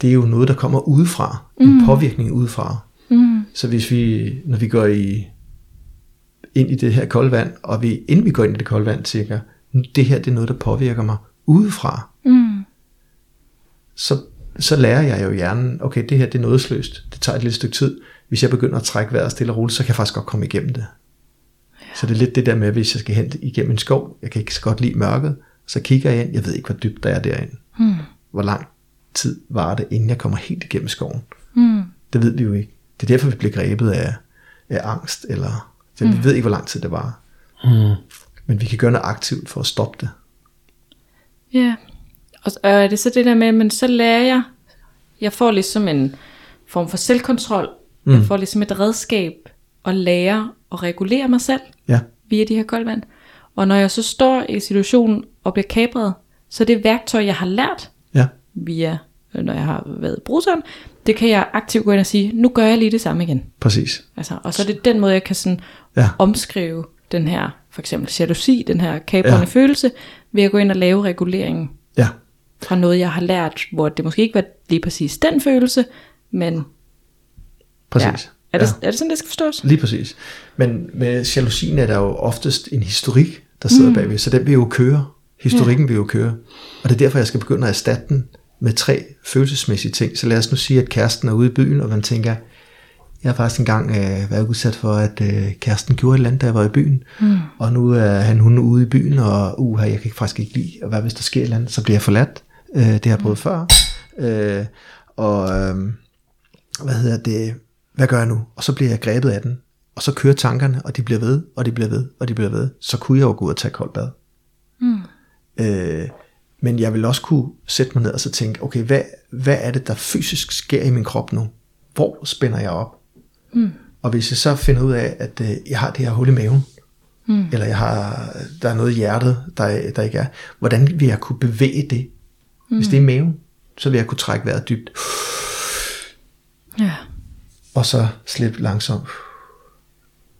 det er jo noget, der kommer udefra. En påvirkning udefra. Mm. Så hvis vi, når vi går i, ind i det her kolde vand, og vi, inden vi går ind i det kolde vand, tænker, det her det er noget, der påvirker mig udefra, Mm. så, så lærer jeg jo hjernen, okay, det her det er nådesløst. Det tager et lille stykke tid. Hvis jeg begynder at trække vejret stille og roligt, så kan jeg faktisk godt komme igennem det. Ja. Så det er lidt det der med, hvis jeg skal hen igennem en skov, jeg kan ikke så godt lide mørket, så kigger jeg ind, jeg ved ikke, hvor dybt der er derinde. Mm. Hvor lang tid var det, inden jeg kommer helt igennem skoven? Mm. Det ved vi jo ikke. Det er derfor, vi bliver grebet af, af angst, eller så vi ved ikke, hvor lang tid det var. Mm. Men vi kan gøre noget aktivt for at stoppe det. Ja. Og, og er det så det der med, men så lærer jeg, jeg får ligesom en form for selvkontrol, mm. jeg får ligesom et redskab at lære og regulere mig selv Ja, via de her koldvand. Og når jeg så står i situationen og bliver kapret, så det værktøj, jeg har lært via, når jeg har været i bruseren, det kan jeg aktivt gå ind og sige, nu gør jeg lige det samme igen. præcis. Altså, og så er det den måde, jeg kan sådan Ja. omskrive den her, for eksempel jalousi, den her kabrende Ja. ja. følelse, ved at gå ind og lave reguleringen Ja, fra noget, jeg har lært, hvor det måske ikke var lige præcis den følelse, men præcis. ja. Er, det, ja. er det sådan, det skal forstås? Lige præcis. Men med jalousien er der jo oftest en historik, der sidder mm. bagved, så den vil jo køre Historikken vil jo køre. Og det er derfor, jeg skal begynde at erstatte den med tre følelsesmæssige ting. Så lad os nu sige, at kæresten er ude i byen, og man tænker, jeg har faktisk engang øh, været udsat for, at øh, kæresten gjorde et eller andet, da jeg var i byen. Mm. Og nu er han hun ude i byen, og uh, jeg kan faktisk ikke lide, og hvad hvis der sker et eller andet, så bliver jeg forladt. Øh, det har jeg prøvet mm. før. Øh, og øh, hvad hedder det, hvad gør jeg nu? Og så bliver jeg grebet af den. Og så kører tankerne, og de bliver ved, og de bliver ved, og de bliver ved. Så kunne jeg jo gå ud og tage koldt bad. Mm. Øh, men jeg vil også kunne sætte mig ned og så tænke, okay, hvad, hvad er det, der fysisk sker i min krop nu? Hvor spænder jeg op? Mm. Og hvis jeg så finder ud af, at øh, jeg har det her hul i maven, mm. eller jeg har, der er noget i hjertet, der, der ikke er, hvordan vil jeg kunne bevæge det? Mm. Hvis det er maven, så vil jeg kunne trække vejret dybt. Ja. Og så slippe langsomt.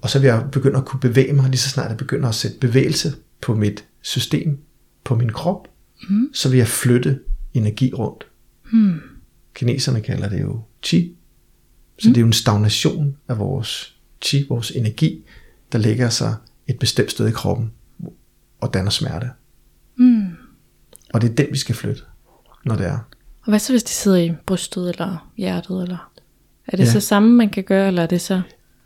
Og så vil jeg begynde at kunne bevæge mig, lige så snart jeg begynder at sætte bevægelse på mit system, på min krop, mm. så vil jeg flytte energi rundt. Mm. Kineserne kalder det jo chi. Så mm. det er jo en stagnation af vores chi, vores energi, der ligger sig et bestemt sted i kroppen og danner smerte. Mm. Og det er den, vi skal flytte, når det er. Og hvad så, hvis de sidder i brystet eller hjertet? Eller? Er det ja. så samme, man kan gøre, eller er det så...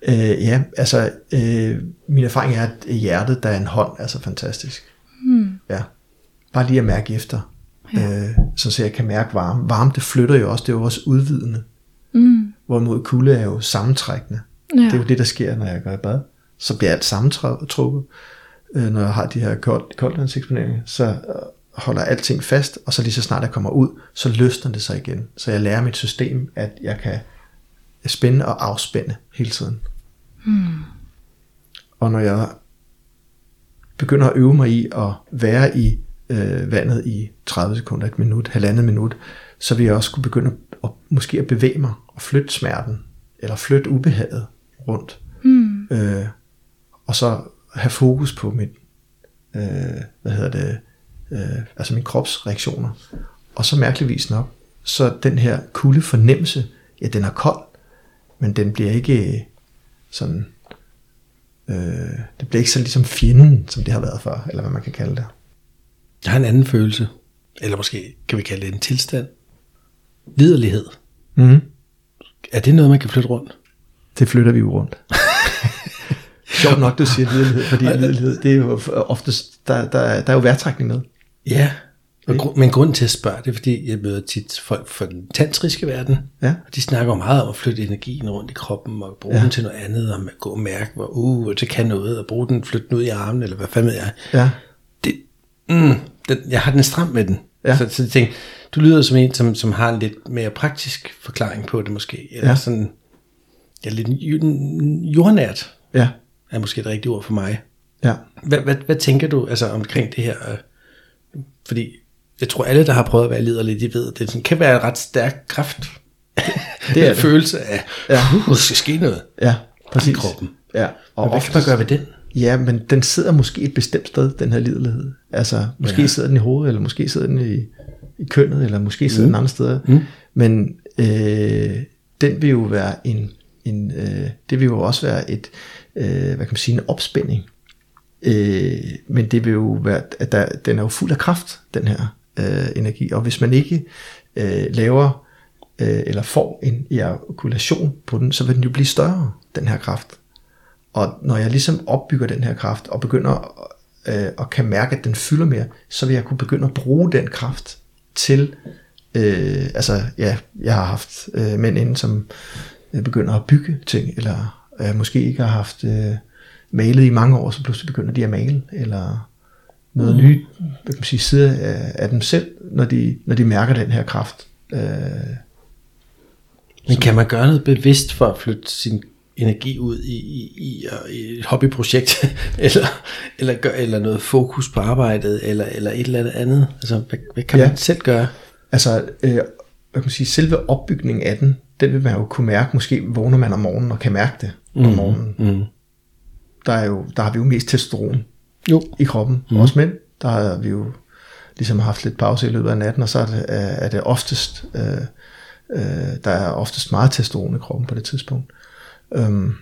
Øh, ja, altså øh, min erfaring er, at hjertet, der er en hånd, er så fantastisk. Mm. Ja. Bare lige at mærke efter. Ja. Øh, så, jeg kan mærke varme. Varme, det flytter jo også, det er jo også udvidende. Mm. Hvorimod kulde er jo sammentrækkende. Ja. Det er jo det, der sker, når jeg går i bad. Så bliver alt sammentrukket. Øh, når jeg har de her kold, koldvandseksponeringer, så øh, holder alting fast, og så lige så snart jeg kommer ud, så løsner det sig igen. Så jeg lærer mit system, at jeg kan spænde og afspænde hele tiden. Hmm. Og når jeg begynder at øve mig i at være i øh, vandet i 30 sekunder, et minut, halvandet minut, så vil jeg også kunne begynde at, måske at bevæge mig og flytte smerten, eller flytte ubehaget rundt. Hmm. Øh, og så have fokus på mit, øh, hvad hedder det, øh, altså min kropsreaktioner. Og så mærkeligvis nok, så den her kulde fornemmelse, ja, den er kold, men den bliver ikke sådan, øh, det bliver ikke så ligesom fjenden, som det har været før, eller hvad man kan kalde det. Jeg har en anden følelse, eller måske kan vi kalde det en tilstand. Liderlighed. Mm. Er det noget, man kan flytte rundt? Det flytter vi jo rundt. (laughs) Sjovt nok, du siger liderlighed, fordi liderlighed, det er jo oftest, der, der, der er jo værtrækning med. Ja, men, gru- men grunden til at spørge, det er fordi, jeg møder tit folk fra den tantriske verden, ja. og de snakker meget om at flytte energien rundt i kroppen, og bruge ja. den til noget andet, og gå og mærke, hvor uh, det kan noget, og bruge den, flytte den ud i armen, eller hvad fanden ved jeg. Ja. Det, mm, den, jeg har den stram med den. Ja. Så, så jeg tænkte, du lyder som en, som, som har en lidt mere praktisk forklaring på det måske, eller ja. sådan, ja, lidt jordnært, ja. er måske et rigtigt ord for mig. Ja. Hvad, hvad, hvad tænker du altså omkring det her? Fordi jeg tror alle, der har prøvet at være liderlig, de ved, at det sådan, kan være en ret stærk kraft. (laughs) Det er en følelse af, ja. uh, der skal ske noget ja, præcis. i kroppen. Ja. Og hvad kan man gøre ved den? Ja, men den sidder måske et bestemt sted, den her liderlighed. Altså, måske ja. sidder den i hovedet, eller måske sidder den i, i kønnet, eller måske sidder mm. den andre steder. Mm. Men øh, den vil jo være en, en øh, det vil jo også være et, øh, hvad kan man sige, en opspænding. Øh, men det vil jo være, at der, den er jo fuld af kraft, den her øh, energi. Og hvis man ikke øh, laver øh, eller får en ejakulation på den, så vil den jo blive større, den her kraft. Og når jeg ligesom opbygger den her kraft og begynder øh, og kan mærke, at den fylder mere, så vil jeg kunne begynde at bruge den kraft til, øh, altså ja, jeg har haft øh, mænd inden, som øh, begynder at bygge ting, eller øh, måske ikke har haft øh, malet i mange år, så pludselig begynder de at male, eller noget mm. nye hvad kan man sige, sider af, af dem selv, når de, når de mærker den her kraft. Øh, Men kan man gøre noget bevidst for at flytte sin energi ud i, i, i, i et hobbyprojekt, (laughs) eller, eller, gør, eller noget fokus på arbejdet, eller, eller et eller andet andet? Altså, hvad, hvad kan ja. man selv gøre? Altså, øh, hvad kan sige, selve opbygningen af den, den vil man jo kunne mærke, måske vågner man om morgenen og kan mærke det om mm, morgenen. Mm. Der, er jo, der har vi jo mest testosteron jo. i kroppen. Mm. Også mænd, der har vi jo ligesom haft lidt pause i løbet af natten, og så er det, er det oftest, øh, øh, der er oftest meget testosteron i kroppen på det tidspunkt. Øhm,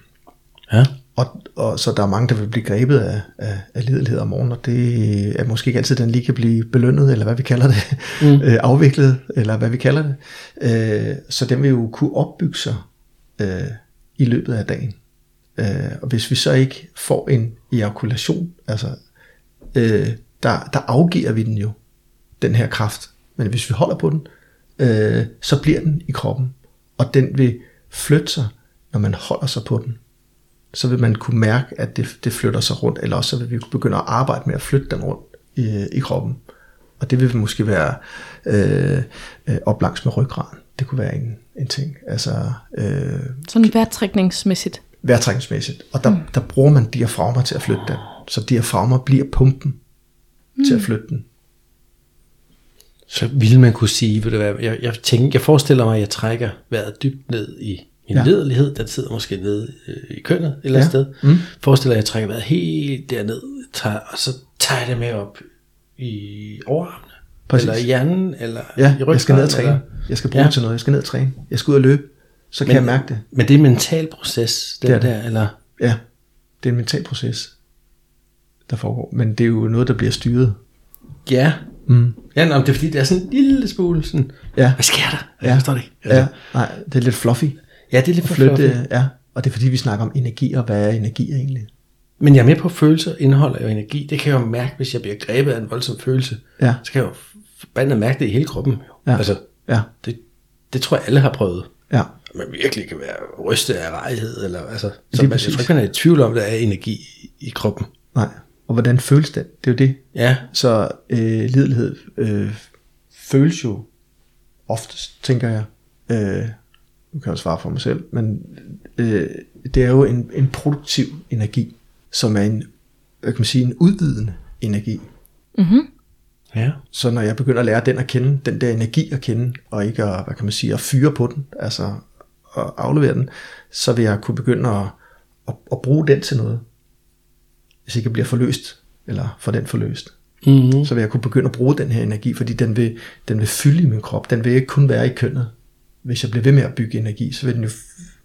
ja. og, og så der er mange, der vil blive grebet af, af, af lidelighed om morgenen, og det er måske ikke altid, den lige kan blive belønnet, eller hvad vi kalder det, mm. (laughs) øh, afviklet, eller hvad vi kalder det. Øh, så den vil jo kunne opbygge sig øh, i løbet af dagen. Øh, og hvis vi så ikke får en ejakulation, altså øh, der, der afgiver vi den jo, den her kraft. Men hvis vi holder på den, øh, så bliver den i kroppen, og den vil flytte sig, når man holder sig på den så vil man kunne mærke, at det, det flytter sig rundt, eller også så vil vi begynde at arbejde med at flytte den rundt i, i kroppen. Og det vil måske være øh, øh, op langs med ryggraden. Det kunne være en, en ting. Altså, øh, Sådan vejrtrækningsmæssigt. Vejrtrækningsmæssigt. Og der, mm. der bruger man diafragmer til at flytte den. Så diafragmer bliver pumpen mm. til at flytte den. Så ville man kunne sige, ved du hvad, jeg, jeg, tænker, jeg forestiller mig, at jeg trækker vejret dybt ned i en ja. lederlighed, den sidder måske nede øh, i kønnet et eller andet ja. sted. Mm. Forestiller jeg, at jeg trækker vejret helt derned, tager, og så tager jeg det med op i overarmene. Præcis. Eller i hjernen, eller ja, i ryggen. jeg skal ned og træne. Eller, jeg skal bruge ja. til noget. Jeg skal ned og træne. Jeg skal ud og løbe. Så kan men, jeg mærke det. Men det er en mental proces, det, det er der, det. eller? Ja, det er en mental proces, der foregår. Men det er jo noget, der bliver styret. Ja, Mm. Ja, nå, det er fordi, det er sådan en lille smule sådan, ja. hvad sker der? Jeg ja. forstår det ikke. Altså. Ja, nej, det er lidt fluffy. Ja, det er lidt for flytte, Ja, og det er fordi, vi snakker om energi, og hvad er energi egentlig? Men jeg er med på, følelser indeholder jo energi. Det kan jeg jo mærke, hvis jeg bliver grebet af en voldsom følelse. Ja. Så kan jeg jo forbandet mærke det i hele kroppen. Ja. Altså, ja. Det, det tror jeg, alle har prøvet. Ja. Man virkelig kan være rystet af rejhed. Eller, altså, så man, jeg tror ikke, man er i tvivl om, at der er energi i kroppen. Nej, og hvordan føles det? Det er jo det. Ja. Så øh, lidelighed øh, føles jo oftest, tænker jeg, øh, nu kan jeg svare for mig selv, men øh, det er jo en, en produktiv energi, som er en, hvad kan man sige, en udvidende energi. Mm-hmm. Ja. Så når jeg begynder at lære den at kende, den der energi at kende, og ikke at, hvad kan man sige, at fyre på den, altså at aflevere den, så vil jeg kunne begynde at, at, at bruge den til noget. Hvis ikke jeg bliver forløst, eller for den forløst. Mm-hmm. Så vil jeg kunne begynde at bruge den her energi, fordi den vil, den vil fylde i min krop. Den vil ikke kun være i kønnet hvis jeg bliver ved med at bygge energi, så vil den jo,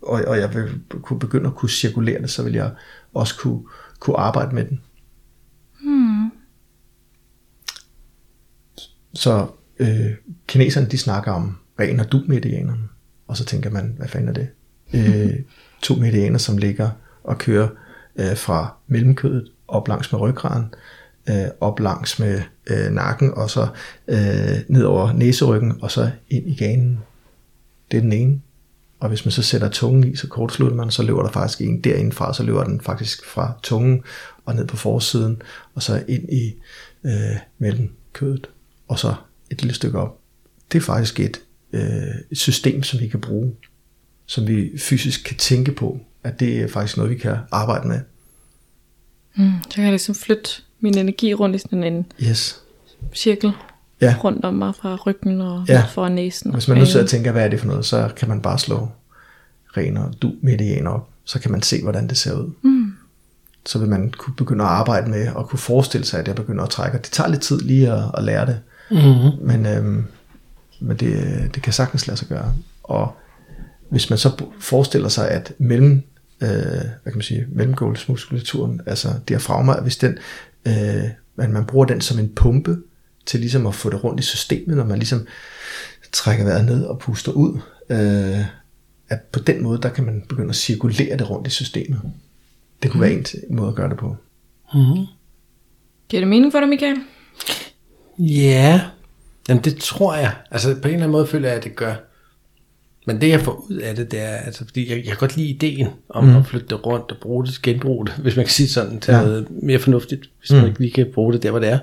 og, og jeg vil kunne begynde at kunne cirkulere det, så vil jeg også kunne, kunne arbejde med den. Hmm. Så øh, kineserne, de snakker om ren og du medianerne, og så tænker man, hvad fanden er det? Øh, (laughs) to medianer, som ligger og kører øh, fra mellemkødet op langs med ryggraden, øh, op langs med øh, nakken, og så øh, ned over næseryggen, og så ind i ganen. Det er den ene. Og hvis man så sætter tungen i, så kortslutter man, så løber der faktisk en derindfra, så løber den faktisk fra tungen og ned på forsiden, og så ind i øh, mellem kødet, og så et lille stykke op. Det er faktisk et, øh, et system, som vi kan bruge, som vi fysisk kan tænke på, at det er faktisk noget, vi kan arbejde med. Mm, så kan jeg ligesom flytte min energi rundt i sådan en yes. cirkel ja. rundt om mig fra ryggen og ja. foran næsen. Hvis man nu sidder og tænker, hvad er det for noget, så kan man bare slå ren og du medianer op. Så kan man se, hvordan det ser ud. Mm. Så vil man kunne begynde at arbejde med og kunne forestille sig, at jeg begynder at trække. Det tager lidt tid lige at, at lære det. Mm-hmm. Men, øhm, men det, det kan sagtens lade sig gøre. Og hvis man så forestiller sig, at mellem, øh, hvad kan man sige, mellemgulvsmuskulaturen, altså diafragma, hvis den, øh, man, man bruger den som en pumpe, til ligesom at få det rundt i systemet, når man ligesom trækker vejret ned og puster ud. Øh, at på den måde, der kan man begynde at cirkulere det rundt i systemet. Det kunne mm. være en, en måde at gøre det på. Mm-hmm. Giver det mening for dig, Michael? Ja, jamen det tror jeg. Altså på en eller anden måde føler jeg, at det gør. Men det jeg får ud af det, det er, altså, fordi jeg, jeg kan godt lide ideen om mm. at flytte det rundt og bruge det, genbruge det, (laughs) hvis man kan sige sådan, til ja. noget mere fornuftigt, hvis mm. man ikke lige kan bruge det der, hvor det er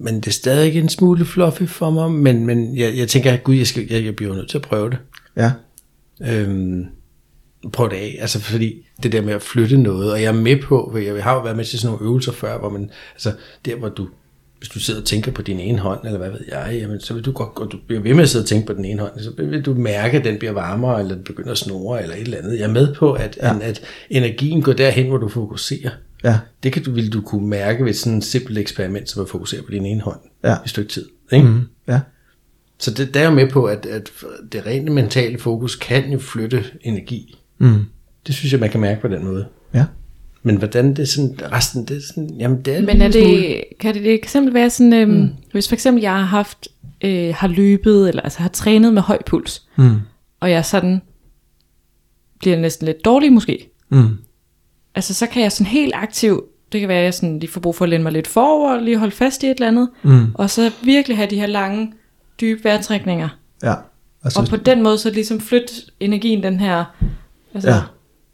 men det er stadig en smule fluffy for mig, men, men jeg, jeg tænker, at gud, jeg, skal, jeg, jeg bliver nødt til at prøve det. Ja. Øhm, prøv det af, altså fordi det der med at flytte noget, og jeg er med på, for jeg har jo været med til sådan nogle øvelser før, hvor man, altså der hvor du, hvis du sidder og tænker på din ene hånd, eller hvad ved jeg, jamen, så vil du godt, og du bliver ved med at sidde og tænke på den ene hånd, så vil du mærke, at den bliver varmere, eller den begynder at snore, eller et eller andet. Jeg er med på, at, ja. at energien går derhen, hvor du fokuserer. Ja. Det kan du, vil du kunne mærke ved sådan et simpelt eksperiment, som at fokusere på din ene hånd ja. i et stykke tid. Ikke? Mm, ja. Så det, der er jo med på, at, at det rent mentale fokus kan jo flytte energi. Mm. Det synes jeg, man kan mærke på den måde. Ja. Men hvordan det er sådan, resten, det er sådan, jamen det er en Men er smule- det, kan det, det eksempel være sådan, øhm, mm. hvis for eksempel jeg har haft, øh, har løbet, eller altså har trænet med høj puls, Mm. og jeg sådan bliver næsten lidt dårlig måske, Mm. Altså så kan jeg sådan helt aktiv, det kan være, at jeg sådan lige får brug for at læne mig lidt forover, lige holde fast i et eller andet, Mm. og så virkelig have de her lange, dybe vejrtrækninger. Ja. Altså, Og på den måde så ligesom flytte energien, den her, altså Ja. ja.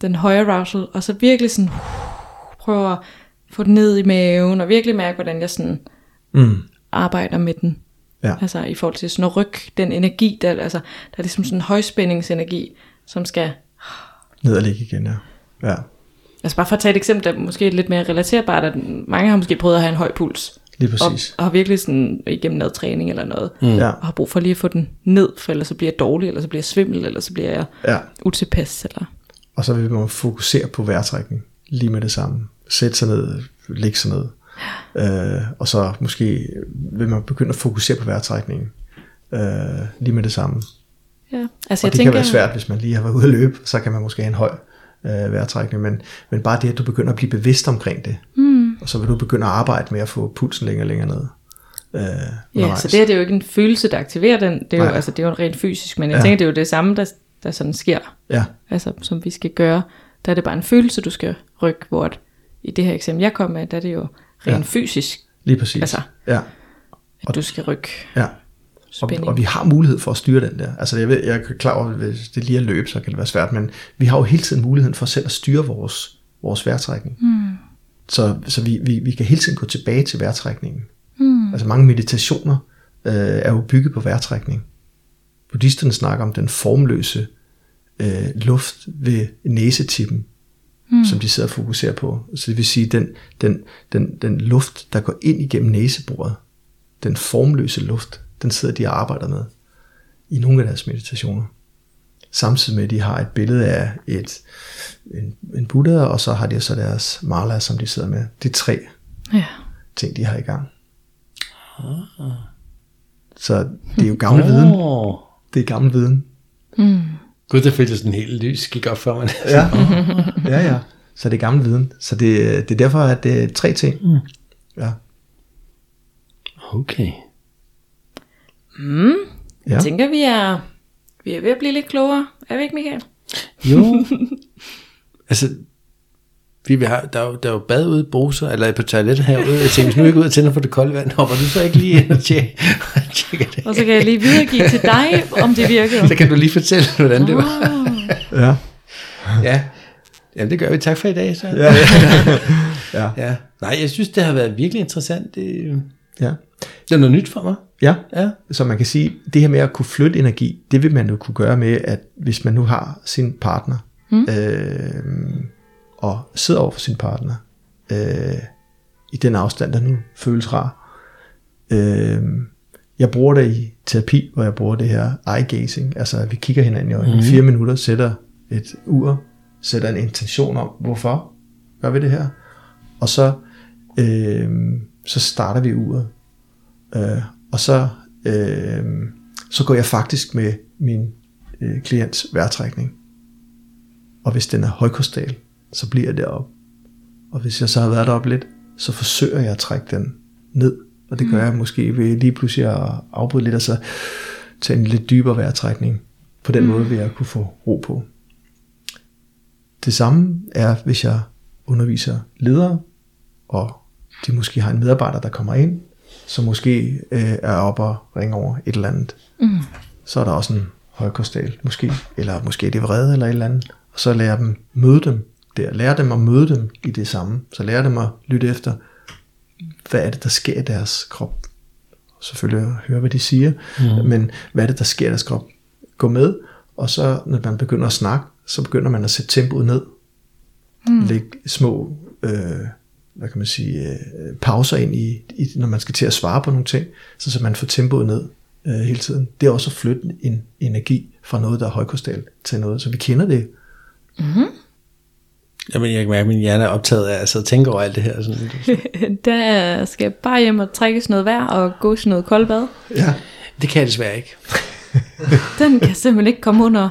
den høje arousal, og så virkelig sådan, uh, (sighs) prøve at få den ned i maven, og virkelig mærke, hvordan jeg sådan mm. arbejder med den. Ja. Altså i forhold til sådan at rykke den energi, der, altså, der er ligesom sådan en højspændingsenergi, som skal, Ned og ligge igen, ja. Ja. Altså bare for at tage et eksempel, der måske er lidt mere relaterbart, at mange har måske prøvet at have en høj puls, Lige og, præcis. og har virkelig sådan igennem noget træning eller noget, Mm. Ja. og har brug for lige at få den ned, for ellers så bliver jeg dårlig, eller så bliver jeg svimmel, eller så bliver jeg ja. utilpas, eller... Og så vil man fokusere på vejrtrækning lige med det samme. Sætte sig ned, lægge sig ned. Øh, og så måske vil man begynde at fokusere på vejrtrækningen øh, lige med det samme. Ja, altså og jeg det tænker, kan være svært, hvis man lige har været ude at løbe, så kan man måske have en høj øh, vejrtrækning, men, men bare det, at du begynder at blive bevidst omkring det, mm. og så vil du begynde at arbejde med at få pulsen længere og længere ned. Øh, Ja, så det, her, det er jo ikke en følelse, der aktiverer den, det er jo, altså, det er jo rent fysisk, men jeg Ja. tænker, det er jo det samme, der, der sådan sker, Ja, altså som vi skal gøre. Der er det bare en følelse, du skal rykke, hvor at, i det her eksempel, jeg kom med, der er det jo rent Ja. fysisk, lige præcis. Altså. ja, at du skal rykke ja. Og, spænding. og vi har mulighed for at styre den der. Altså jeg, ved, jeg er klar over, at hvis det lige er løb, så kan det være svært, men vi har jo hele tiden muligheden for selv at styre vores, vores vejrtrækning. Mm. Så, så vi, vi, vi kan hele tiden gå tilbage til vejrtrækningen. Mm. Altså mange meditationer øh, er jo bygget på vejrtrækning. Buddhisterne snakker om den formløse øh, luft ved næsetippen, mm. som de sidder og fokuserer på. Så det vil sige, den, den, den, den luft, der går ind igennem næseboret, den formløse luft, den sidder de og arbejder med i nogle af deres meditationer. Samtidig med, at de har et billede af et, en, en Buddha, og så har de så deres mala, som de sidder med. Det er tre Ja. ting, de har i gang. Så det er jo gammel viden. Åh. Det er gammel viden. Gud, der føltes sådan helt lys, gik op for mig. Ja, ja, ja. Så det er gammel viden. Så det, det er derfor, at det er tre ting. Mm. Ja. Okay. Mm. Ja. Jeg tænker, vi er, vi er ved at blive lidt klogere. Er vi ikke, Michael? Jo. (laughs) altså, vi have, der, er jo, der er jo bad ude i Boser, eller på toilettet herude. Jeg tænker, hvis nu ikke ud og tænder for det kolde vand, hopper du så ikke lige ind og tjekker, tjekker det? Og så kan jeg lige videregive til dig, om det virkede. Så kan du lige fortælle, hvordan det var. Ja. Ja. Jamen, det gør vi. Tak for i dag. Så. Ja. (laughs) ja. ja. Nej, jeg synes, det har været virkelig interessant. Det, ja. det er noget nyt for mig. Ja, Ja. så man kan sige, det her med at kunne flytte energi, det vil man jo kunne gøre med, at hvis man nu har sin partner, mm. øh, og sidder over for sin partner, øh, i den afstand, der nu føles rar. Øh, jeg bruger det i terapi, hvor jeg bruger det her eye gazing, altså at vi kigger hinanden i øjnene i fire minutter, sætter et ur, sætter en intention om, hvorfor gør vi det her, og så, øh, så starter vi uret, Øh, og så, øh, så går jeg faktisk med min øh, klients vejrtrækning. Og hvis den er højkostal, så bliver det op. Og hvis jeg så har været deroppe lidt, så forsøger jeg at trække den ned. Og det gør jeg måske ved lige pludselig at afbryde lidt, og så tage en lidt dybere vejrtrækning. På den mm. måde vil jeg kunne få ro på. Det samme er, hvis jeg underviser ledere, og de måske har en medarbejder, der kommer ind, som måske øh, er oppe og ringer over et eller andet. Mm. Så er der også en højkostal, måske, eller måske er det vrede eller et eller andet. Og så lærer dem møde dem der. Lærer dem at møde dem i det samme. Så lærer dem at lytte efter, hvad er det, der sker i deres krop. Og selvfølgelig høre, hvad de siger, mm. men hvad er det, der sker i deres krop. Gå med, og så når man begynder at snakke, så begynder man at sætte tempoet ned. Mm. Lægge små øh, hvad kan man sige, øh, pauser ind i, i, når man skal til at svare på nogle ting, så, så man får tempoet ned øh, hele tiden. Det er også at flytte en energi fra noget, der er højkostal, til noget, så vi kender det. Jamen, jeg kan mærke, at min hjerne er optaget af at sidde og tænke over alt det her. Sådan. (laughs) Der skal jeg bare hjem og trækkes noget vejr og gå til noget koldt bad. Ja, Det kan jeg desværre ikke. (laughs) Den kan simpelthen ikke komme under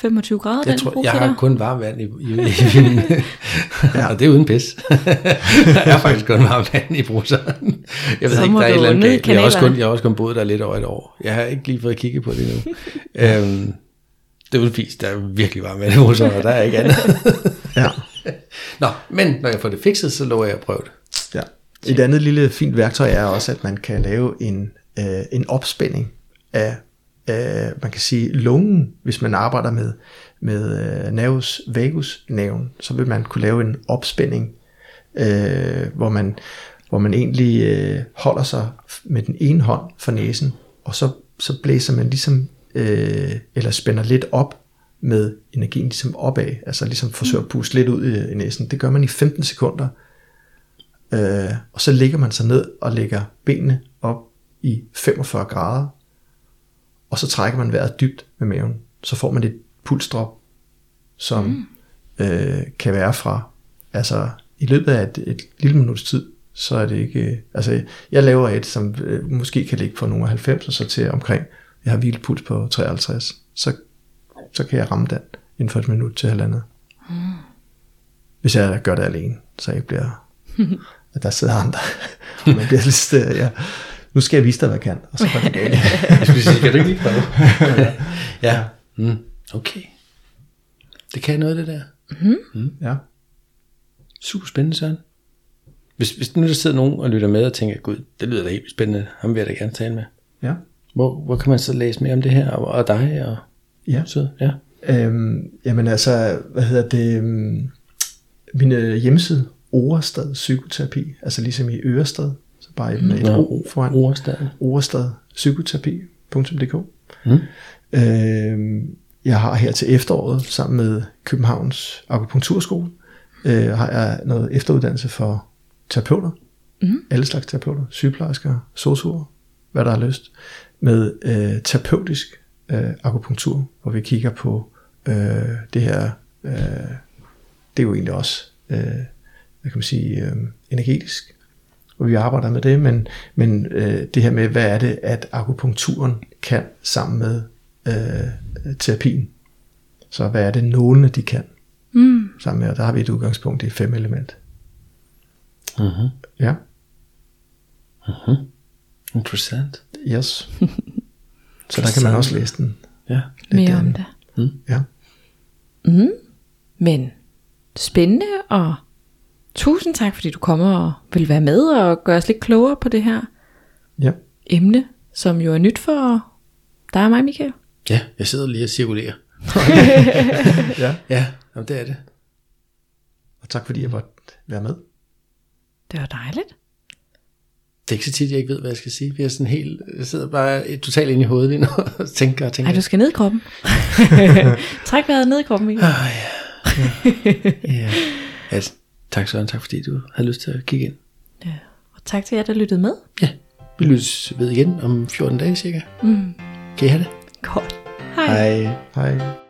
25 grader, Jeg den tror, bruser jeg har kun varmt vand i, i, i min, (laughs) ja. og det er uden pis. (laughs) jeg har faktisk kun varmt vand i bruseren. Jeg ved Så ikke, der er et eller andet galt. Jeg har, også kun, jeg har også kun boet der lidt over et år. Jeg har ikke lige fået kigget på det nu. (laughs) øhm, det er uden pis, der er virkelig varmt vand i bruseren, og der er ikke andet. Ja. Nå, men når jeg får det fikset, så lover jeg at prøve det. ja. Et andet lille fint værktøj er også, at man kan lave en, øh, en opspænding af, øh, man kan sige, lungen, hvis man arbejder med, med øh, nervus vagus nerven, så vil man kunne lave en opspænding, øh, hvor, man, hvor man egentlig øh, holder sig med den ene hånd for næsen, og så, så blæser man ligesom, øh, eller spænder lidt op med energien ligesom opad, altså ligesom forsøger at puste lidt ud i, i næsen. Det gør man i 15 sekunder, øh, og så ligger man sig ned og lægger benene op i 45 grader, og så trækker man vejret dybt med maven. Så får man et pulsdrop, som mm. øh, kan være fra, altså i løbet af et, et lille minuts tid, så er det ikke, øh, altså jeg laver et, som øh, måske kan ligge på nogle af 90, og så til omkring, jeg har hvilepuls på 53, så, så kan jeg ramme den inden for et minut til halvandet. Mm. Hvis jeg gør det alene, så jeg ikke bliver, (laughs) at der sidder andre, og man bliver lidt, ja, nu skal jeg vise dig, hvad jeg kan, og så går det galt. (laughs) Jeg skulle sige, kan du ikke lige prøve? (laughs) ja. Mm. Okay. Det kan noget, det der. Ja. Super spændende, Søren. Hvis, hvis nu der sidder nogen og lytter med og tænker, gud, det lyder da helt spændende, ham vil jeg da gerne tale med. Ja. Hvor, hvor kan man så læse mere om det her, og, og dig, og Ja. så, ja. Øhm, jamen altså, hvad hedder det, øhm, min øh, hjemmeside, Orestad Psykoterapi, altså ligesom i Ørestad, bare med et O foran, Ordstaden. Orestad Psykoterapi.dk. Mm. Øhm, jeg har her til efteråret, sammen med Københavns Akupunkturskole, øh, har jeg noget efteruddannelse for terapeuter, mm. alle slags terapeuter, sygeplejersker, sosuer, hvad der har lyst, med øh, terapeutisk øh, akupunktur, hvor vi kigger på øh, det her, øh, det er jo egentlig også, øh, hvad kan man sige, øh, energetisk, hvor vi arbejder med det, men, men øh, det her med, hvad er det, at akupunkturen kan sammen med øh, terapien. Så hvad er det, nålene de kan Mm. sammen med, og der har vi et udgangspunkt i fem element. Mm-hmm. Ja, Interessant. yes. (laughs) Så der kan man også læse den. Ja. Mere om det. Ja. Mm. Men spændende, og tusind tak, fordi du kommer og vil være med og gøre os lidt klogere på det her Ja. emne, som jo er nyt for dig og mig, Michael. Ja, jeg sidder lige og cirkulerer. (laughs) ja. Ja, jamen, det er det. Og tak fordi jeg måtte være med. Det var dejligt. Det er ikke så tit, jeg ikke ved, hvad jeg skal sige. Vi er sådan helt, jeg sidder bare totalt inde i hovedet lige nu (laughs) og tænker og tænker. Ej, du skal ned i kroppen. (laughs) Træk vejret ned i kroppen, Michael. Ah, ja. ja. ja. Tak Søren, tak fordi du havde lyst til at kigge ind. Ja. Og tak til jer, der lyttede med. Ja, vi lyttes ved igen om 14 dage cirka. Mm. Kan I have det? Godt. Hej. Hej. Hej.